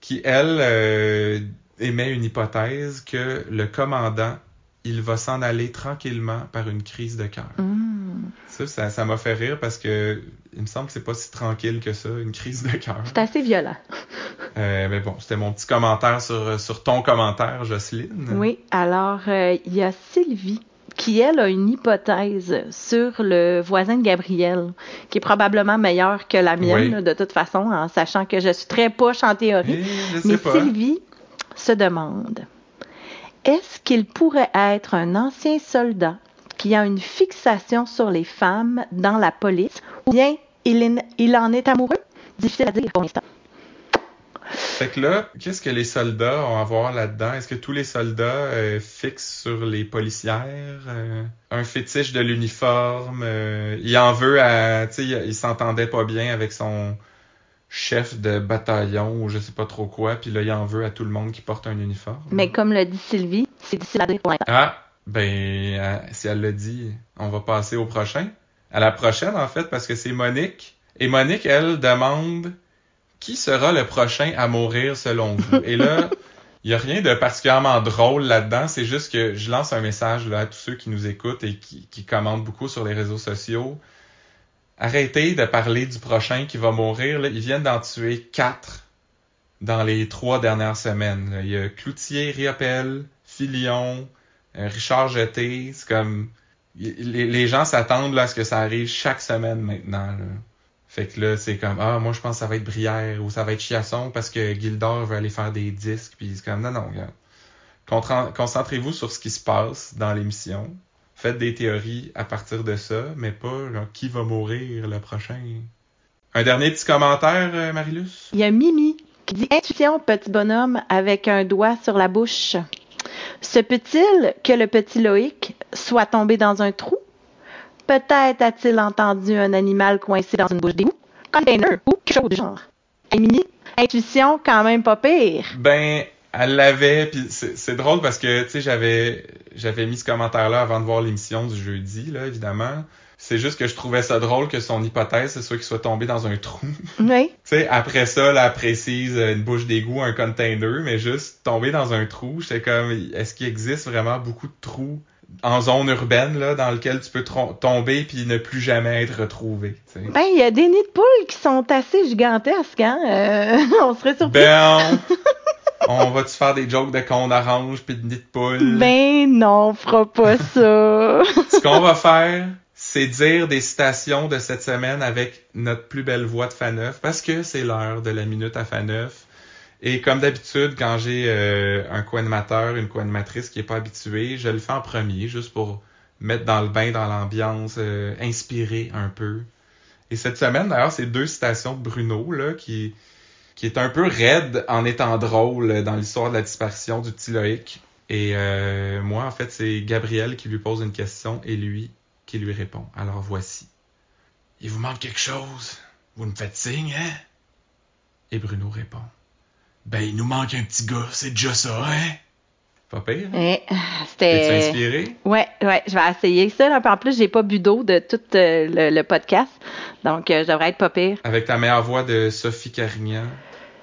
qui, elle, euh, émet une hypothèse que le commandant, il va s'en aller tranquillement par une crise de cœur. Mm. Ça, ça m'a fait rire parce que il me semble que c'est pas si tranquille que ça, une crise de cœur. C'est assez violent. [laughs] Euh, mais bon, c'était mon petit commentaire sur, sur ton commentaire, Jocelyne. Oui, alors, euh, il y a Sylvie qui, elle, a une hypothèse sur le voisin de Gabriel, qui est probablement meilleure que la mienne, oui. de toute façon, en sachant que je suis très poche en théorie. Eh, Mais pas. Sylvie se demande, est-ce qu'il pourrait être un ancien soldat qui a une fixation sur les femmes dans la police, ou bien il, en est amoureux? Difficile à dire pour l'instant. Fait que là, qu'est-ce que les soldats ont à voir là-dedans? Est-ce que tous les soldats euh, fixent sur les policières euh, un fétiche de l'uniforme? Euh, il en veut à... Tu sais, il, il s'entendait pas bien avec son chef de bataillon ou je sais pas trop quoi, puis là, il en veut à tout le monde qui porte un uniforme. Mais comme le dit Sylvie, c'est difficile à dire pour. Ah, ben, si elle le dit, on va passer au prochain. À la prochaine, en fait, parce que c'est Monique. Et Monique, elle, demande qui sera le prochain à mourir selon vous? Et là, il [laughs] y a rien de particulièrement drôle là-dedans. C'est juste que je lance un message là, à tous ceux qui nous écoutent et qui, qui commentent beaucoup sur les réseaux sociaux. Arrêtez de parler du prochain qui va mourir. Ils viennent d'en tuer quatre dans les trois dernières semaines. Il y a Cloutier, Riopel, Filion, euh, Richard Jeté. C'est comme... Les, gens s'attendent à ce que ça arrive chaque semaine maintenant. Fait que là, c'est comme, ah, moi, je pense que ça va être Brière ou ça va être Chiasson parce que Gildor veut aller faire des disques. Puis c'est comme, non, non. Concentrez-vous sur ce qui se passe dans l'émission. Faites des théories à partir de ça, mais pas qui va mourir le prochain. Un dernier petit commentaire, euh, Marilus? Il y a Mimi qui dit Intuition, petit bonhomme, avec un doigt sur la bouche. Se peut-il que le petit Loïc soit tombé dans un trou? Peut-être a-t-il entendu un animal coincé dans une bouche d'égout, container ou quelque chose du genre. Et Mimi, intuition quand même pas pire. Ben, elle l'avait, puis c'est drôle parce que, tu sais, j'avais j'avais mis ce commentaire-là avant de voir l'émission du jeudi, là, évidemment. C'est juste que je trouvais ça drôle que son hypothèse, c'est soit qu'il soit tombé dans un trou. [laughs] Oui. tu sais, après ça, là, elle précise une bouche d'égout, un container, mais juste tomber dans un trou, j'étais comme, est-ce qu'il existe vraiment beaucoup de trous en zone urbaine là dans lequel tu peux tomber puis ne plus jamais être retrouvé. T'sais. Ben il y a des nids de poules qui sont assez gigantesques hein. Euh, [laughs] on serait surpris. Ben [laughs] on va tu faire des jokes de con d'orange puis de nids de poules. Ben non, on fera pas [laughs] ça. Ce qu'on va faire c'est dire des citations de cette semaine avec notre plus belle voix de Faneuf parce que c'est l'heure de la minute à Faneuf. Et comme d'habitude, quand j'ai euh, un co-animateur, une co-animatrice qui est pas habituée, je le fais en premier, juste pour mettre dans le bain, dans l'ambiance, euh, inspirer un peu. Et cette semaine, d'ailleurs, c'est deux citations de Bruno, là, qui, qui est un peu raide en étant drôle dans l'histoire de la disparition du petit Loïc. Et euh, moi, en fait, c'est Gabriel qui lui pose une question et lui qui lui répond. Alors voici. Il vous manque quelque chose? Vous me faites signe, hein? Et Bruno répond Ben, il nous manque un petit gars, c'est déjà ça, hein? Pas pire. hein? T'es-tu C'était. inspiré? Ouais, ouais, je vais essayer ça. En plus, j'ai pas bu d'eau de tout euh, le, le podcast. Donc, euh, je devrais être pas pire. Avec ta meilleure voix de Sophie Carignan.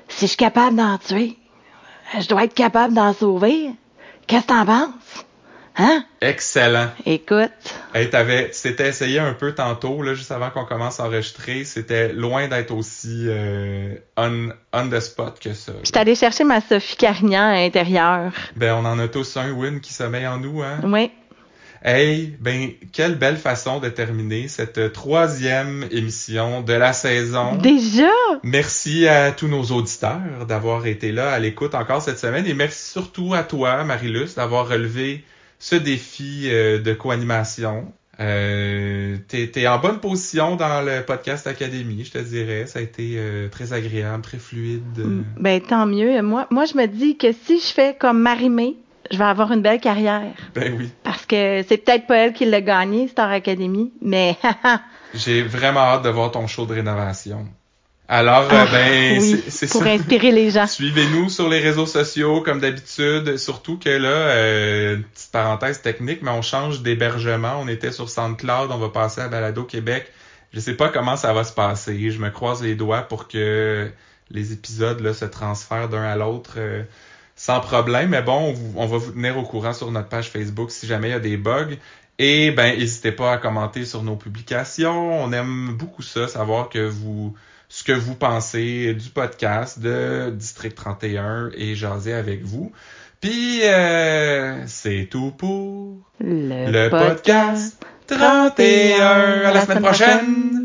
Si je suis capable d'en tuer, je dois être capable d'en sauver. Qu'est-ce que t'en penses? Hein? Excellent. Écoute. Hey, t'avais, tu t'étais essayé un peu tantôt, là, juste avant qu'on commence à enregistrer. C'était loin d'être aussi euh, on, on the spot que ça. Je suis allée chercher ma Sophie Carignan à l'intérieur. Ben, on en a tous un win qui sommeille en nous, hein? Oui. Hey, ben, quelle belle façon de terminer cette troisième émission de la saison. Déjà? Merci à tous nos auditeurs d'avoir été là à l'écoute encore cette semaine et merci surtout à toi, Marilus, d'avoir relevé ce défi euh, de co-animation. Euh, t'es, t'es en bonne position dans le podcast Académie, je te dirais. Ça a été euh, très agréable, très fluide. Ben, tant mieux. Moi, moi, je me dis que si je fais comme Marimé, je vais avoir une belle carrière. Ben oui. Parce que c'est peut-être pas elle qui l'a gagné, Star Academy, mais [laughs] J'ai vraiment hâte de voir ton show de rénovation. Alors, euh, Ah, ben, oui, c'est, c'est pour ça. inspirer les gens. Suivez-nous sur les réseaux sociaux comme d'habitude. Surtout que là, euh, petite parenthèse technique, mais on change d'hébergement. On était sur SoundCloud, on va passer à Balado Québec. Je sais pas comment ça va se passer. Je me croise les doigts pour que les épisodes là, se transfèrent d'un à l'autre euh, sans problème. Mais bon, on, va vous tenir au courant sur notre page Facebook si jamais il y a des bugs. Et ben, n'hésitez pas à commenter sur nos publications. On aime beaucoup ça, savoir que vous ce que vous pensez du podcast de District 31 et jaser avec vous. Puis euh, c'est tout pour Le, le podcast 31. À la semaine prochaine.